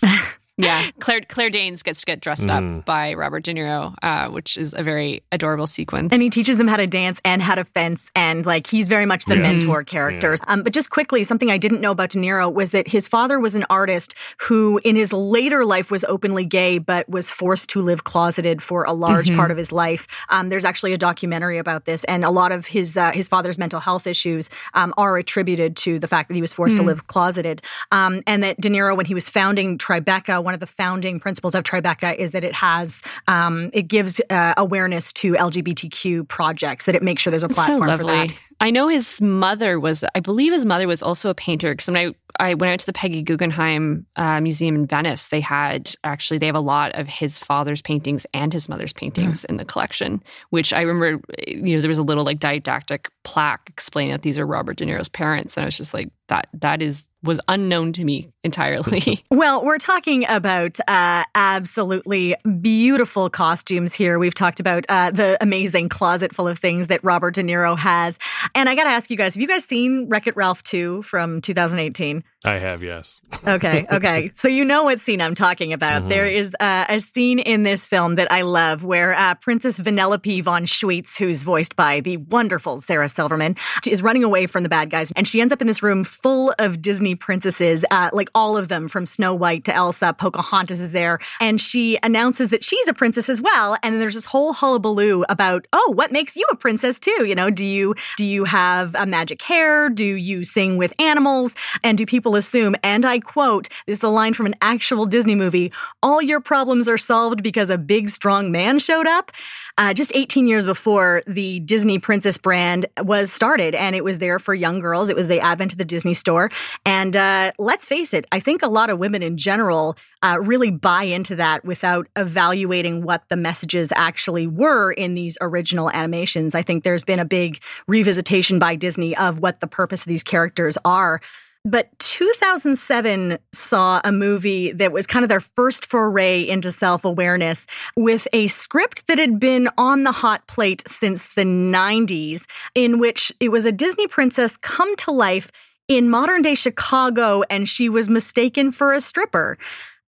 Yeah, Claire Claire Danes gets to get dressed mm. up by Robert De Niro, uh, which is a very adorable sequence. And he teaches them how to dance and how to fence, and like he's very much the yes. mentor characters. Yeah. Um, but just quickly, something I didn't know about De Niro was that his father was an artist who, in his later life, was openly gay, but was forced to live closeted for a large mm-hmm. part of his life. Um, there's actually a documentary about this, and a lot of his uh, his father's mental health issues um, are attributed to the fact that he was forced mm. to live closeted, um, and that De Niro, when he was founding Tribeca one of the founding principles of Tribeca is that it has um, it gives uh, awareness to LGBTQ projects that it makes sure there's a platform so for that. I know his mother was, I believe his mother was also a painter. Because when I, I went out to the Peggy Guggenheim uh, Museum in Venice, they had actually, they have a lot of his father's paintings and his mother's paintings mm. in the collection, which I remember, you know, there was a little like didactic plaque explaining that these are Robert De Niro's parents. And I was just like, that that is was unknown to me entirely. well, we're talking about uh, absolutely beautiful costumes here. We've talked about uh, the amazing closet full of things that Robert De Niro has. And I got to ask you guys have you guys seen Wreck It Ralph 2 from 2018? I have, yes. okay, okay. So you know what scene I'm talking about. Mm-hmm. There is uh, a scene in this film that I love where uh, Princess Vanellope von Schweetz, who's voiced by the wonderful Sarah Silverman, is running away from the bad guys. And she ends up in this room full of Disney princesses, uh, like all of them from Snow White to Elsa. Pocahontas is there. And she announces that she's a princess as well. And then there's this whole hullabaloo about, oh, what makes you a princess too? You know, do you do you have a magic hair? Do you sing with animals? And do people assume, and I quote, this is a line from an actual Disney movie, all your problems are solved because a big, strong man showed up. Uh, just 18 years before the Disney Princess brand was started, and it was there for young girls. It was the advent of the Disney store. And uh, let's face it, I think a lot of women in general uh, really buy into that without evaluating what the messages actually were in these original animations. I think there's been a big revisitation by Disney of what the purpose of these characters are. But 2007 saw a movie that was kind of their first foray into self awareness with a script that had been on the hot plate since the 90s, in which it was a Disney princess come to life in modern day Chicago and she was mistaken for a stripper.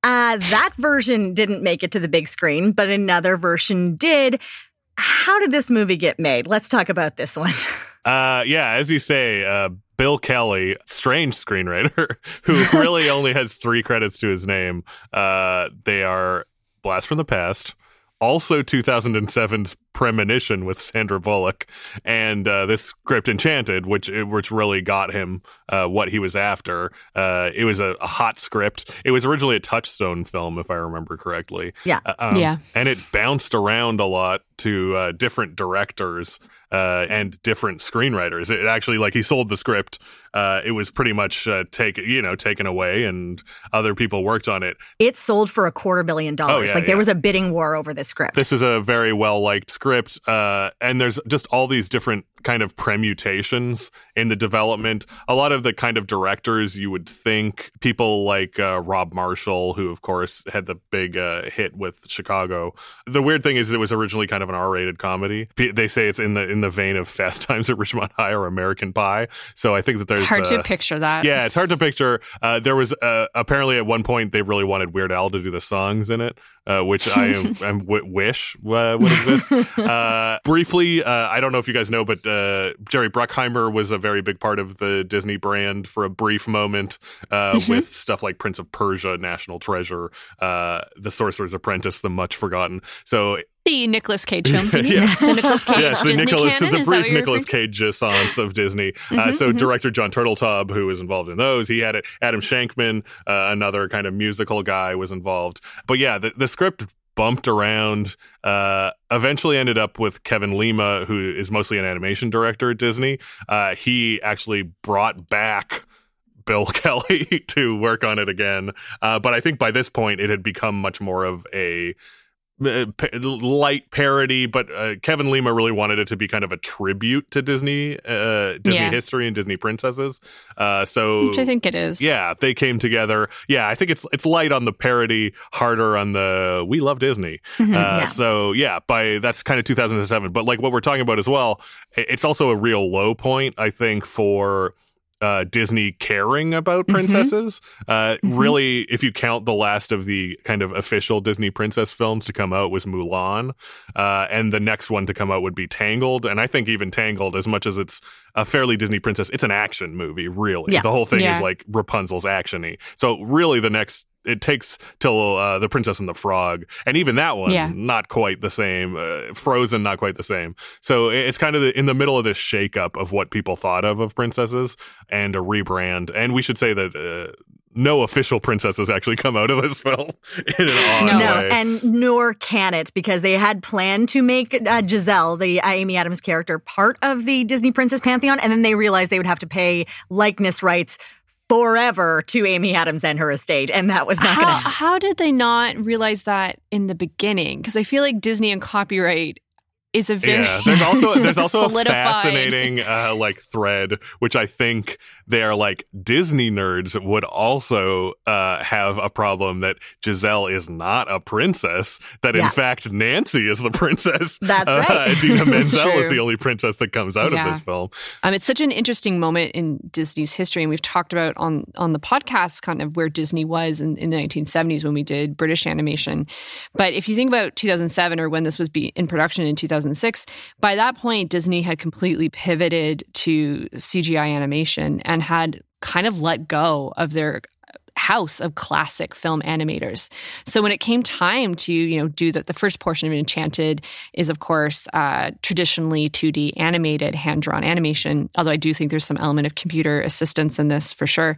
Uh, that version didn't make it to the big screen, but another version did. How did this movie get made? Let's talk about this one. Uh, yeah, as you say, uh, Bill Kelly, strange screenwriter, who really only has three credits to his name. Uh, they are Blast from the Past, also 2007's Premonition with Sandra Bullock, and uh, this script Enchanted, which which really got him uh, what he was after. Uh, it was a, a, hot script. It was originally a Touchstone film, if I remember correctly. Yeah, uh, um, yeah, and it bounced around a lot to uh, different directors uh, and different screenwriters. It actually, like, he sold the script. Uh, it was pretty much uh, take you know taken away, and other people worked on it. It sold for a quarter billion dollars. Oh, yeah, like yeah. there was a bidding war over this script. This is a very well liked script, uh, and there's just all these different kind of permutations in the development. A lot of the kind of directors you would think, people like uh, Rob Marshall, who of course had the big uh, hit with Chicago. The weird thing is, it was originally kind of an R-rated comedy. They say it's in the in the vein of Fast Times at Ridgemont High or American Pie. So I think that there's it's hard to picture that. Yeah, it's hard to picture. Uh, there was uh, apparently at one point they really wanted Weird Al to do the songs in it, uh, which I am, am w- wish uh, would exist. Uh, briefly, uh, I don't know if you guys know, but uh, Jerry Bruckheimer was a very big part of the Disney brand for a brief moment uh, mm-hmm. with stuff like Prince of Persia, National Treasure, The Sorcerer's Apprentice, the much forgotten. So the Nicolas Cage films. yes. The Nicolas Cage yes, the Disney Nicolas, canon? the brief Nicolas Cage science of Disney. mm-hmm, uh, so mm-hmm. director Jon Turteltaub, who was involved in those, he had it. Adam Shankman, uh, another kind of musical guy, was involved. But yeah, the, the script bumped around. Uh, eventually ended up with Kevin Lima, who is mostly an animation director at Disney. Uh, he actually brought back. Bill Kelly to work on it again. Uh, but I think by this point it had become much more of a uh, light parody, but uh, Kevin Lima really wanted it to be kind of a tribute to Disney, uh, Disney yeah. history and Disney princesses. Uh, so, which I think it is. Yeah, they came together. Yeah, I think it's it's light on the parody, harder on the we love Disney. Mm-hmm, uh, yeah. So yeah, by that's kind of 2007. But like what we're talking about as well, it's also a real low point, I think, for uh, Disney caring about mm-hmm. princesses. Mm-hmm. Uh, mm-hmm. Really, if you count the last of the kind of official Disney princess films to come out was Mulan, uh, and the next one to come out would be Tangled. And I think even Tangled, as much as it's a fairly Disney princess, it's an action movie. Really, yeah. the whole thing yeah. is like Rapunzel's actiony. So really, the next it takes till uh, the Princess and the Frog, and even that one, yeah. not quite the same. Uh, Frozen, not quite the same. So it's kind of the, in the middle of this shakeup of what people thought of of princesses and a rebrand. And we should say that uh, no official princesses actually come out of this film in an odd no, way. and nor can it because they had planned to make uh, Giselle, the uh, Amy Adams character, part of the Disney Princess Pantheon, and then they realized they would have to pay likeness rights forever to Amy Adams and her estate, and that was not going to happen. How did they not realize that in the beginning? Because I feel like Disney and copyright is a very yeah. There's also there's also a fascinating uh, like thread, which I think they're like Disney nerds would also uh, have a problem that Giselle is not a princess. That in fact Nancy is the princess. That's uh, right. Idina Menzel is the only princess that comes out yeah. of this film. Um, it's such an interesting moment in Disney's history, and we've talked about on on the podcast kind of where Disney was in, in the 1970s when we did British animation. But if you think about 2007 or when this was be in production in 2006, by that point Disney had completely pivoted to CGI animation and and had kind of let go of their house of classic film animators. So when it came time to you know do the, the first portion of Enchanted is of course uh, traditionally 2D animated hand drawn animation. Although I do think there's some element of computer assistance in this for sure.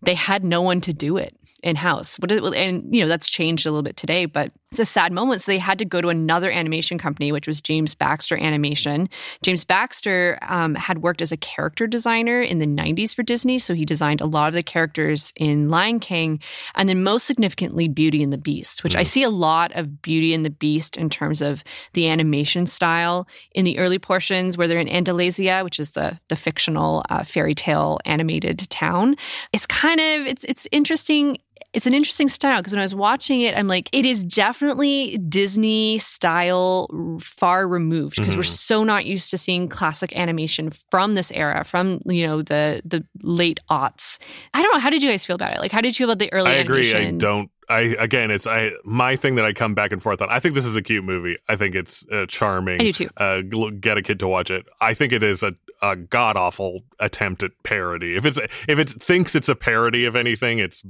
They had no one to do it in house. And you know that's changed a little bit today, but it's a sad moment. So they had to go to another animation company, which was James Baxter Animation. James Baxter um, had worked as a character designer in the 90s for Disney. So he designed a lot of the characters in Lion King and then most significantly Beauty and the Beast, which mm. I see a lot of Beauty and the Beast in terms of the animation style in the early portions where they're in Andalasia, which is the, the fictional uh, fairy tale animated town. It's kind of, it's, it's interesting it's an interesting style because when I was watching it, I'm like, it is definitely Disney style, far removed because mm-hmm. we're so not used to seeing classic animation from this era, from you know the the late aughts. I don't know. How did you guys feel about it? Like, how did you feel about the early? I agree. Animation? I don't. I again, it's I my thing that I come back and forth on. I think this is a cute movie. I think it's uh, charming. I do too. Uh, get a kid to watch it. I think it is a, a god awful attempt at parody. If it's if it thinks it's a parody of anything, it's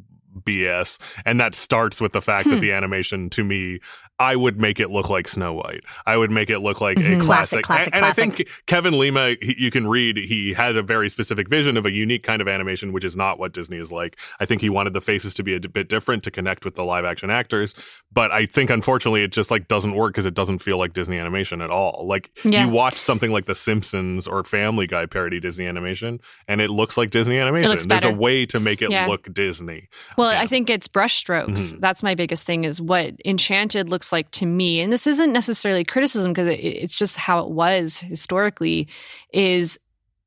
BS. And that starts with the fact that the animation to me I would make it look like Snow White. I would make it look like mm-hmm. a classic. classic, classic and, and I think Kevin Lima, he, you can read, he has a very specific vision of a unique kind of animation, which is not what Disney is like. I think he wanted the faces to be a bit different to connect with the live action actors. But I think unfortunately it just like doesn't work because it doesn't feel like Disney animation at all. Like yeah. you watch something like The Simpsons or Family Guy parody Disney animation, and it looks like Disney animation. There's better. a way to make it yeah. look Disney. Well, yeah. I think it's brushstrokes. Mm-hmm. That's my biggest thing is what Enchanted looks like to me and this isn't necessarily criticism because it, it's just how it was historically, is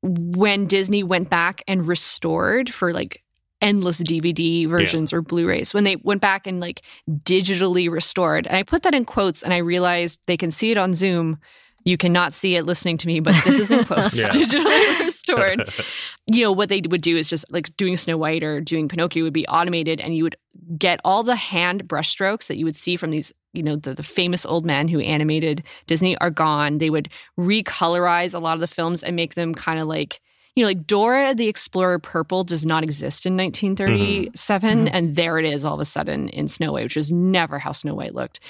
when Disney went back and restored for like endless DVD versions or Blu-rays when they went back and like digitally restored. And I put that in quotes and I realized they can see it on Zoom. You cannot see it listening to me, but this is in quotes digitally restored. you know, what they would do is just like doing Snow White or doing Pinocchio would be automated and you would get all the hand brushstrokes that you would see from these you know the, the famous old men who animated disney are gone they would recolorize a lot of the films and make them kind of like you know like dora the explorer purple does not exist in 1937 mm-hmm. and there it is all of a sudden in snow white which was never how snow white looked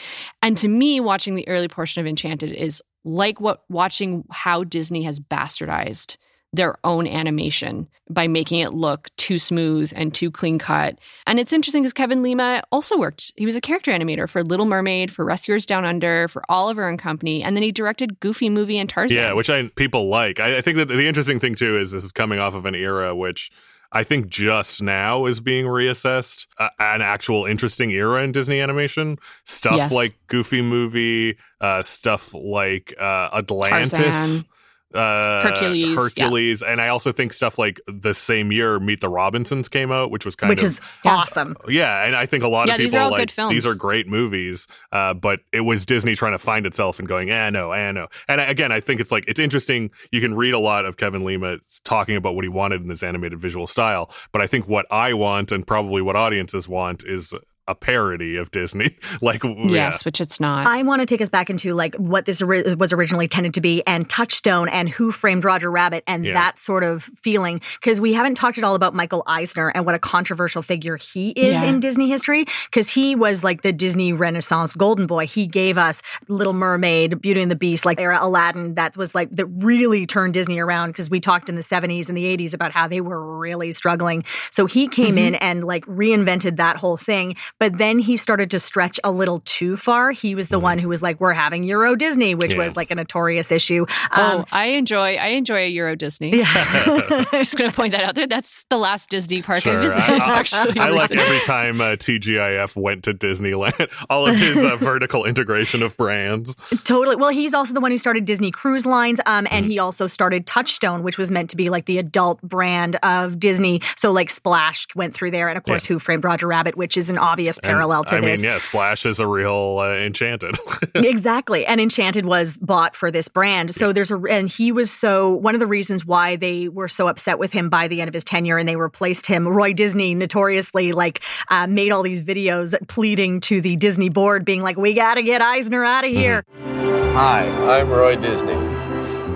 and to me watching the early portion of enchanted is like what watching how disney has bastardized their own animation by making it look too smooth and too clean cut. And it's interesting because Kevin Lima also worked, he was a character animator for Little Mermaid, for Rescuers Down Under, for Oliver and Company, and then he directed Goofy Movie and Tarzan. Yeah, which I people like. I, I think that the interesting thing too is this is coming off of an era which I think just now is being reassessed. Uh, an actual interesting era in Disney animation. Stuff yes. like Goofy Movie, uh, stuff like uh, Atlantis. Tarzan uh, Hercules, Hercules, yeah. and I also think stuff like the same year Meet the Robinsons came out, which was kind which of is awesome. Yeah, and I think a lot yeah, of people these are all like good films. these are great movies, uh, but it was Disney trying to find itself and going, eh, no, eh, no. And again, I think it's like it's interesting. You can read a lot of Kevin Lima talking about what he wanted in this animated visual style, but I think what I want and probably what audiences want is a parody of Disney. like yes, yeah. which it's not. I want to take us back into like what this ori- was originally intended to be, and Touchstone, and Who Framed Roger Rabbit, and yeah. that sort of feeling. Because we haven't talked at all about Michael Eisner and what a controversial figure he is yeah. in Disney history. Because he was like the Disney Renaissance golden boy. He gave us Little Mermaid, Beauty and the Beast, like era Aladdin. That was like that really turned Disney around. Because we talked in the '70s and the '80s about how they were really struggling. So he came mm-hmm. in and like reinvented that whole thing. But then he started to stretch a little too far. He was the mm. one who was like, "We're having Euro Disney," which yeah. was like a notorious issue. Oh, um, oh, I enjoy I enjoy a Euro Disney. Yeah. I'm just going to point that out there. That's the last Disney park sure. I visited. I, actually, I like every time uh, TGIF went to Disneyland, all of his uh, vertical integration of brands. Totally. Well, he's also the one who started Disney Cruise Lines, um, and mm. he also started Touchstone, which was meant to be like the adult brand of Disney. So like Splash went through there, and of course, yeah. Who Framed Roger Rabbit, which is an obvious parallel and, to I this. I mean, yeah, Splash is a real uh, Enchanted. exactly, and Enchanted was bought for this brand. So yeah. there's a, and he was so one of the reasons why they were so upset with him by the end of his tenure, and they replaced him. Roy Disney notoriously like uh, made all these videos pleading to the Disney board, being like, "We got to get Eisner out of mm-hmm. here." Mm-hmm. Hi, I'm Roy Disney.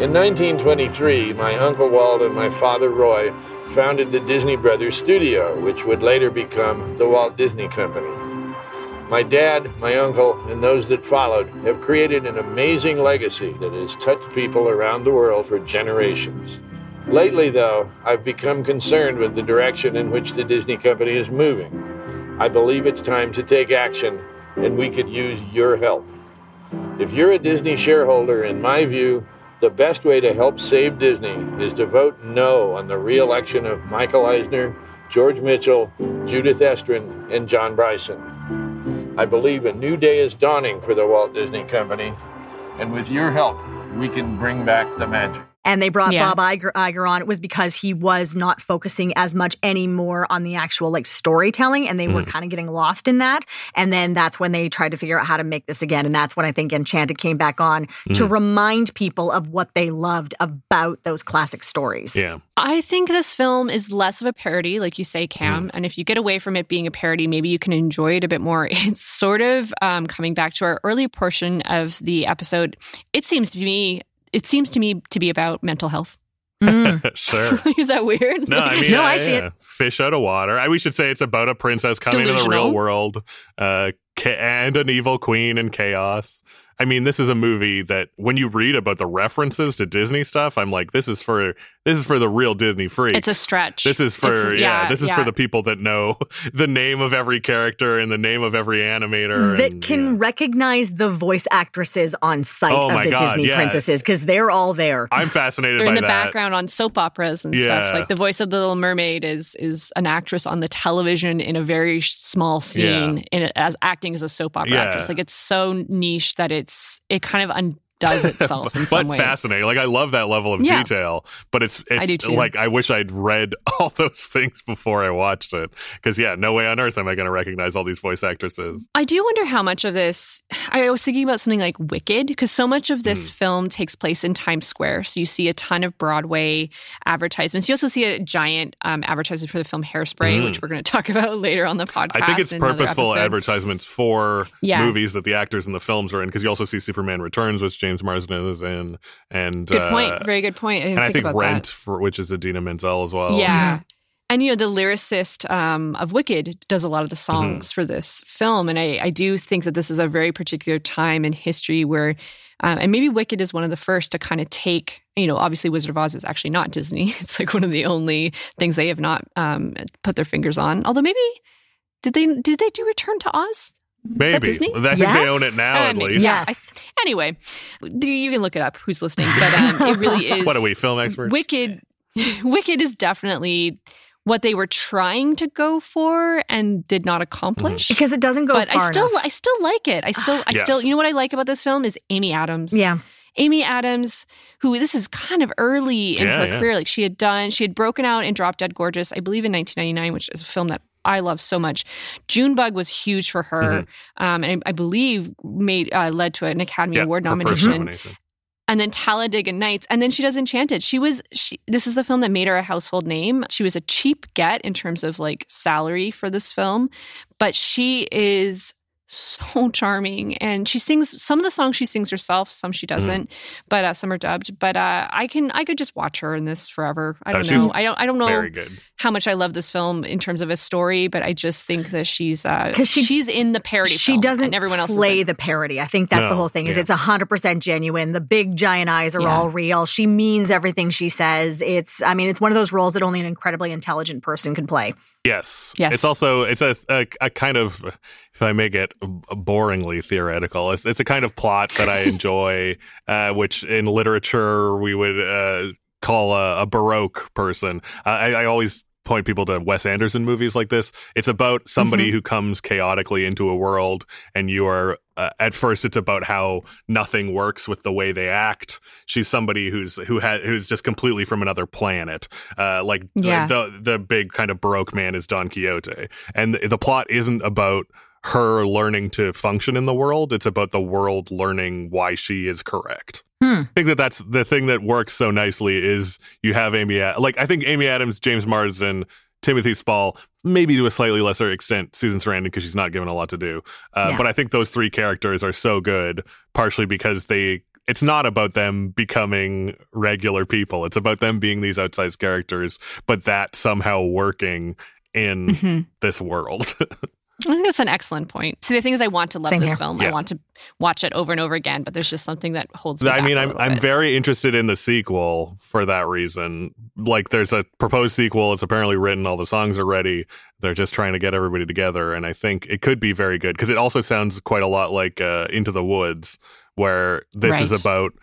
In 1923, my Uncle Walt and my father Roy founded the Disney Brothers Studio, which would later become the Walt Disney Company. My dad, my uncle, and those that followed have created an amazing legacy that has touched people around the world for generations. Lately, though, I've become concerned with the direction in which the Disney Company is moving. I believe it's time to take action, and we could use your help. If you're a Disney shareholder, in my view, the best way to help save Disney is to vote no on the re election of Michael Eisner, George Mitchell, Judith Estrin, and John Bryson. I believe a new day is dawning for the Walt Disney Company, and with your help, we can bring back the magic and they brought yeah. Bob Iger, Iger, on, it was because he was not focusing as much anymore on the actual like storytelling, and they mm. were kind of getting lost in that. And then that's when they tried to figure out how to make this again, and that's when I think Enchanted came back on mm. to remind people of what they loved about those classic stories. Yeah, I think this film is less of a parody, like you say, Cam. Mm. And if you get away from it being a parody, maybe you can enjoy it a bit more. It's sort of um, coming back to our early portion of the episode. It seems to me it seems to me to be about mental health. Mm. sure. Is that weird? No, I mean, no, I see yeah. it. Fish out of water. I, we should say it's about a princess coming Delusional. to the real world, uh, and an evil queen and chaos. I mean, this is a movie that when you read about the references to Disney stuff, I'm like, this is for this is for the real Disney freaks. It's a stretch. This is for yeah, yeah, this is yeah. for the people that know the name of every character and the name of every animator that and, can yeah. recognize the voice actresses on site oh of the God, Disney princesses because they're all there. I'm fascinated. They're in the that. background on soap operas and stuff. Like the voice of the Little Mermaid is is an actress on the television in a very small scene in as acting as a soap opera actress. Like it's so niche that it's it kind of un- does itself in some but ways. fascinating. Like I love that level of yeah. detail, but it's it's I do too. like I wish I'd read all those things before I watched it because yeah, no way on earth am I going to recognize all these voice actresses. I do wonder how much of this. I was thinking about something like Wicked because so much of this mm. film takes place in Times Square, so you see a ton of Broadway advertisements. You also see a giant um, advertisement for the film Hairspray, mm. which we're going to talk about later on the podcast. I think it's purposeful advertisements for yeah. movies that the actors in the films are in because you also see Superman Returns, which James Marsden is in, and good point, uh, very good point. I and I think Rent, for, which is Idina Menzel as well. Yeah. And you know the lyricist um, of Wicked does a lot of the mm-hmm. songs mm-hmm. for this film, and I, I, do think that this is a very particular time in history where, um, and maybe Wicked is one of the first to kind of take, you know, obviously Wizard of Oz is actually not Disney; it's like one of the only things they have not um, put their fingers on. Although maybe did they did they do Return to Oz? Maybe. Disney? I think yes. they own it now, uh, at least. Yes. I, anyway, you can look it up. Who's listening? But um, it really is. what are we, film experts? Wicked. Wicked is definitely what they were trying to go for and did not accomplish mm-hmm. because it doesn't go. But I still, enough. I still like it. I still, I yes. still. You know what I like about this film is Amy Adams. Yeah. Amy Adams, who this is kind of early in yeah, her yeah. career, like she had done, she had broken out in Drop Dead Gorgeous, I believe in 1999, which is a film that I love so much. Junebug was huge for her, mm-hmm. um, and I, I, believe made uh, led to an Academy Award nomination. nomination. and then Talladega Nights, and then she does Enchanted. She was she, this is the film that made her a household name. She was a cheap get in terms of like salary for this film, but she is so charming and she sings some of the songs she sings herself some she mm-hmm. doesn't mm. but uh, some are dubbed but uh, i can i could just watch her in this forever i don't know i don't i don't know how much i love this film in terms of a story but i just think that she's uh because she, she's in the parody she doesn't everyone else play the parody i think that's no, the whole thing is yeah. it's 100% genuine the big giant eyes are yeah. all real she means everything she says it's i mean it's one of those roles that only an incredibly intelligent person can play Yes. Yes. It's also it's a, a, a kind of if I may get boringly theoretical, it's, it's a kind of plot that I enjoy, uh, which in literature we would uh, call a, a, baroque person. I, I always point people to Wes Anderson movies like this. It's about somebody mm-hmm. who comes chaotically into a world, and you are uh, at first it's about how nothing works with the way they act. She's somebody who's who has who's just completely from another planet. Uh, like yeah. the the big kind of baroque man is Don Quixote, and the, the plot isn't about her learning to function in the world. It's about the world learning why she is correct. Hmm. I think that that's the thing that works so nicely is you have Amy, like I think Amy Adams, James Marsden, Timothy Spall, maybe to a slightly lesser extent Susan Sarandon because she's not given a lot to do. Uh, yeah. But I think those three characters are so good, partially because they. It's not about them becoming regular people. It's about them being these outsized characters, but that somehow working in mm-hmm. this world. I think that's an excellent point. See, the thing is, I want to love Same this here. film. Yeah. I want to watch it over and over again, but there's just something that holds me. Back. I mean, I'm I'm bit. very interested in the sequel for that reason. Like, there's a proposed sequel. It's apparently written. All the songs are ready. They're just trying to get everybody together, and I think it could be very good because it also sounds quite a lot like uh, Into the Woods, where this right. is about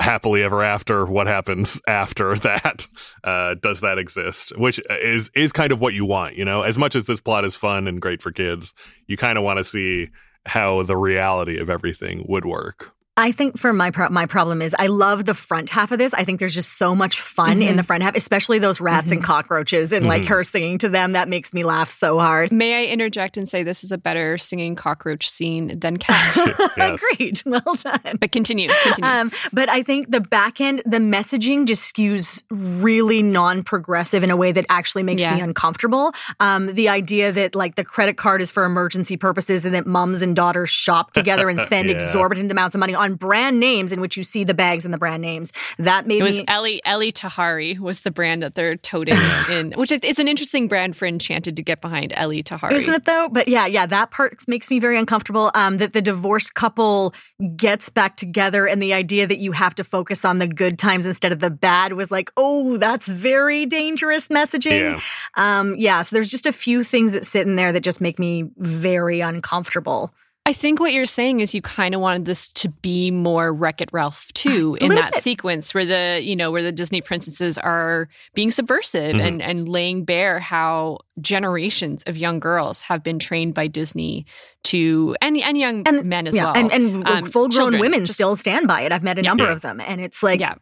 happily ever after what happens after that uh, does that exist which is is kind of what you want you know? As much as this plot is fun and great for kids you kind of want to see how the reality of everything would work I think for my pro- my problem is I love the front half of this. I think there's just so much fun mm-hmm. in the front half, especially those rats mm-hmm. and cockroaches and mm-hmm. like her singing to them. That makes me laugh so hard. May I interject and say this is a better singing cockroach scene than Cats? Great, well done. But continue, continue. Um, but I think the back end, the messaging just skews really non-progressive in a way that actually makes yeah. me uncomfortable. Um, the idea that like the credit card is for emergency purposes and that moms and daughters shop together and spend yeah. exorbitant amounts of money on brand names in which you see the bags and the brand names. That made it was me- Ellie Elie Tahari was the brand that they're toting in, which is an interesting brand for Enchanted to get behind. Elie Tahari, isn't it though? But yeah, yeah, that part makes me very uncomfortable. Um, that the divorced couple gets back together, and the idea that you have to focus on the good times instead of the bad was like, oh, that's very dangerous messaging. Yeah. Um, yeah. So there's just a few things that sit in there that just make me very uncomfortable. I think what you're saying is you kind of wanted this to be more Wreck It Ralph too in that bit. sequence where the you know where the Disney princesses are being subversive mm-hmm. and and laying bare how generations of young girls have been trained by Disney to and and young and, men as yeah, well, and, and um, full grown women just, still stand by it. I've met a number yeah. of them, and it's like, yeah.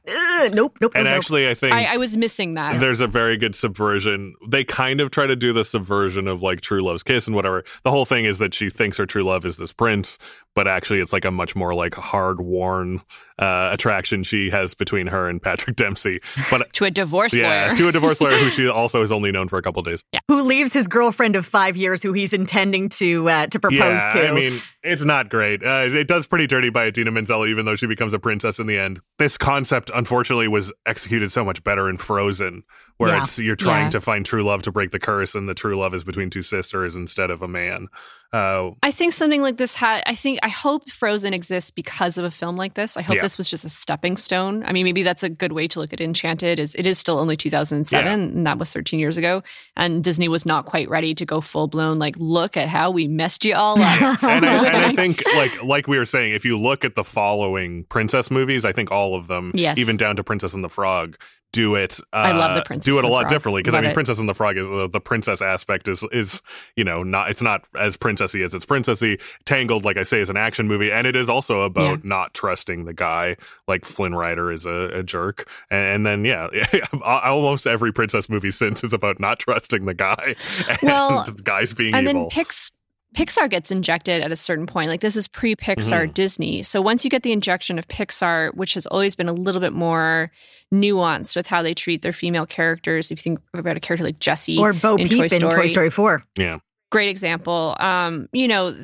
nope, nope. And nope, actually, I think I, I, was missing that. There's a very good subversion. They kind of try to do the subversion of like True Love's Kiss and whatever. The whole thing is that she thinks her true love is this prince, but actually it's like a much more like hard worn uh, attraction she has between her and Patrick Dempsey. But to a divorce yeah, lawyer. to a divorce lawyer who she also is only known for a couple days. Yeah. Who leaves his girlfriend of five years who he's intending to uh, to propose yeah, to. I mean, it's not great. Uh, it does pretty dirty by Idina Menzel, even though she becomes a princess in the end. This concept, unfortunately, was executed so much better in Frozen, where yeah. it's you're trying yeah. to find true love to break the curse, and the true love is between two sisters instead of a man. Uh, I think something like this had. I think I hope Frozen exists because of a film like this. I hope yeah. this was just a stepping stone. I mean, maybe that's a good way to look at Enchanted. Is it is still only 2007, yeah. and that was 13 years ago, and Disney was not quite ready to go full blown. Like, look at how we messed you all up. and, I, and I think, like like we were saying, if you look at the following princess movies, I think all of them, yes. even down to Princess and the Frog, do it. Uh, I love the princess. Do it a lot frog. differently because I mean, it. Princess and the Frog is uh, the princess aspect is is you know not it's not as princessy as it's princessy. Tangled, like I say, is an action movie, and it is also about yeah. not trusting the guy. Like Flynn Rider is a, a jerk, and, and, then yeah, almost every princess movie since is about not trusting the guy and well, guys being and evil. then Pix Pixar gets injected at a certain point. Like this is pre Pixar mm-hmm. Disney. So once you get the injection of Pixar, which has always been a little bit more nuanced with how they treat their female characters, if you think about a character like Jessie or Bo in Peep Toy Story. in Toy Story 4. Yeah. Great example. Um, you know,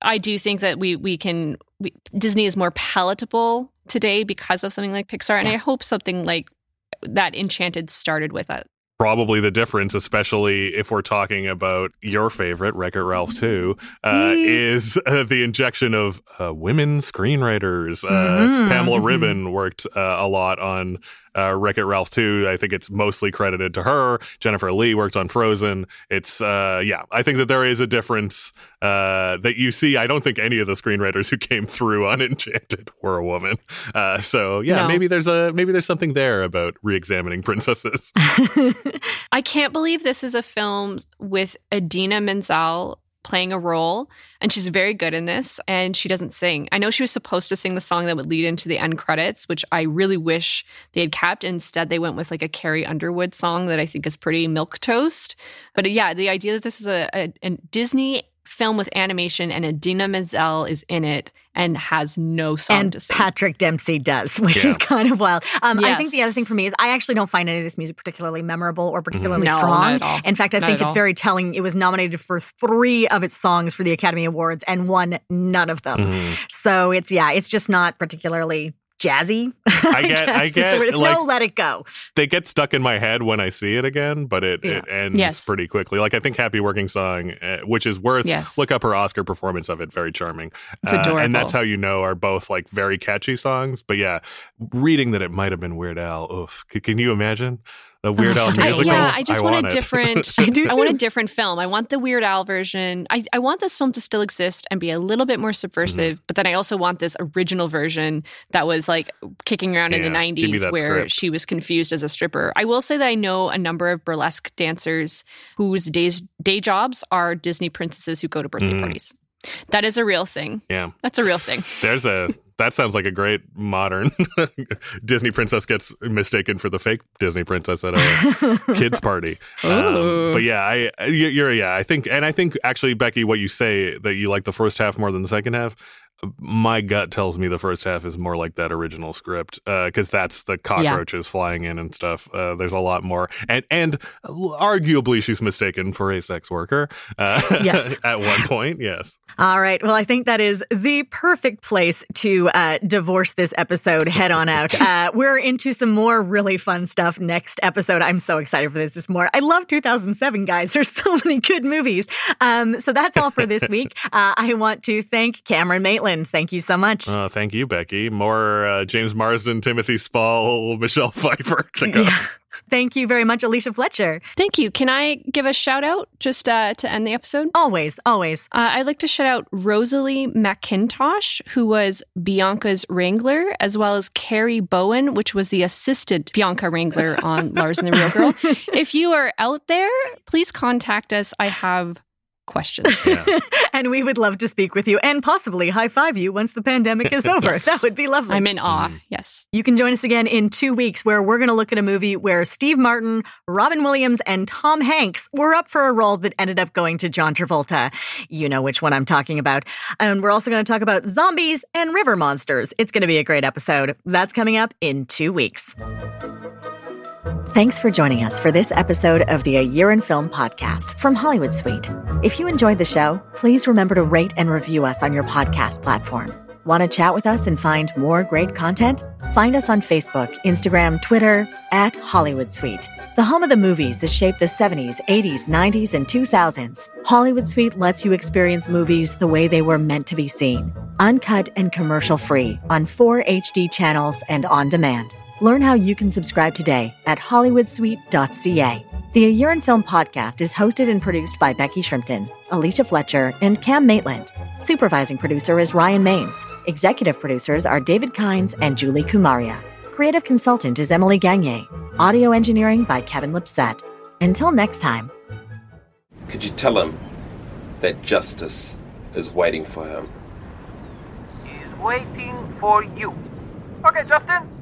I do think that we we can we, Disney is more palatable today because of something like Pixar, and yeah. I hope something like that Enchanted started with it probably the difference, especially if we're talking about your favorite, Wreck It Ralph 2, uh, mm. is uh, the injection of uh, women screenwriters. Uh, mm-hmm. Pamela mm-hmm. Worked uh, a lot on uh, Wreck It Ralph 2. I think it's mostly credited to her. Jennifer Lee worked on Frozen. It's, uh, yeah, I think that there is a difference uh, that you see. I don't think any of the screenwriters who came through on Enchanted were a woman. Uh, so yeah, no. maybe there's a maybe there's something there about re-examining princesses. I can't believe this is a film with Idina Menzel playing a role and she's very good in this and she doesn't sing. I know she was supposed to sing the song that would lead into the end credits, which I really wish they had kept. Instead, they went with like a Carrie Underwood song that I think is pretty milk toast. But yeah, the idea that this is a, a, a Disney film with animation and Idina Menzel is in it and has no song and to sing. Patrick Dempsey does, which yeah. is kind of wild. Um, yes. I think the other thing for me is I actually don't find any of this music particularly memorable or particularly mm-hmm. no, strong. In fact, I not think it's all. very telling. It was nominated for three of its songs for the Academy Awards and won none of them. Mm-hmm. So it's yeah, it's just not particularly jazzy. I get, I, I get, like, no, let it go. They get stuck in my head when I see it again, but it, yeah. it ends yes. pretty quickly. Like I think "Happy Working Song," uh, which is worth yes. look up her Oscar performance of it. Very charming. It's adorable, uh, and that's how you know are both like very catchy songs. But yeah, reading that it might have been Weird Al. Oof, can you imagine? The Weird Al musical. I, yeah, I just I want, want, a different. I, I, want a different film. I want the Weird Al version. I, I want this film to still exist and be a little bit more subversive. Mm-hmm. But then I also want this original version that was like kicking around yeah, in the '90s, where script. she was confused as a stripper. I will say that I know a number of burlesque dancers whose days day jobs are Disney princesses who go to birthday mm. parties. That is a real thing. Yeah. That's a real thing. There's a that sounds like a great modern Disney princess gets mistaken for the fake Disney princess at a kids party. Um, but yeah, I you're yeah, I think and I think actually Becky what you say that you like the first half more than the second half my gut tells me the first half is more like that original script because uh, that's the cockroaches yeah. flying in and stuff. Uh, there's a lot more, and and arguably she's mistaken for a sex worker. Uh, yes, at one point, yes. All right. Well, I think that is the perfect place to uh, divorce this episode. Head on out. Uh, we're into some more really fun stuff next episode. I'm so excited for this. This more. I love 2007, guys. There's so many good movies. Um, so that's all for this week. Uh, I want to thank Cameron Maitland Thank you so much. Uh, thank you, Becky. More uh, James Marsden, Timothy Spall, Michelle Pfeiffer to go. Yeah. Thank you very much, Alicia Fletcher. Thank you. Can I give a shout out just uh, to end the episode? Always, always. Uh, I'd like to shout out Rosalie McIntosh, who was Bianca's Wrangler, as well as Carrie Bowen, which was the assistant Bianca Wrangler on Lars and the Real Girl. if you are out there, please contact us. I have questions. Yeah. and we would love to speak with you and possibly high five you once the pandemic is over. yes. That would be lovely. I'm in awe. Mm. Yes. You can join us again in two weeks where we're going to look at a movie where Steve Martin, Robin Williams, and Tom Hanks were up for a role that ended up going to John Travolta. You know which one I'm talking about. And we're also going to talk about zombies and river monsters. It's going to be a great episode. That's coming up in two weeks. Thanks for joining us for this episode of the A Year in Film podcast from Hollywood Suite. If you enjoyed the show, please remember to rate and review us on your podcast platform. Want to chat with us and find more great content? Find us on Facebook, Instagram, Twitter, at Hollywood Suite, the home of the movies that shaped the 70s, 80s, 90s, and 2000s. Hollywood Suite lets you experience movies the way they were meant to be seen, uncut and commercial free on four HD channels and on demand. Learn how you can subscribe today at hollywoodsuite.ca. The A Year in Film podcast is hosted and produced by Becky Shrimpton, Alicia Fletcher, and Cam Maitland. Supervising producer is Ryan Maines. Executive producers are David Kines and Julie Kumaria. Creative consultant is Emily Gagne. Audio engineering by Kevin Lipset. Until next time. Could you tell him that justice is waiting for him? Is waiting for you. Okay, Justin.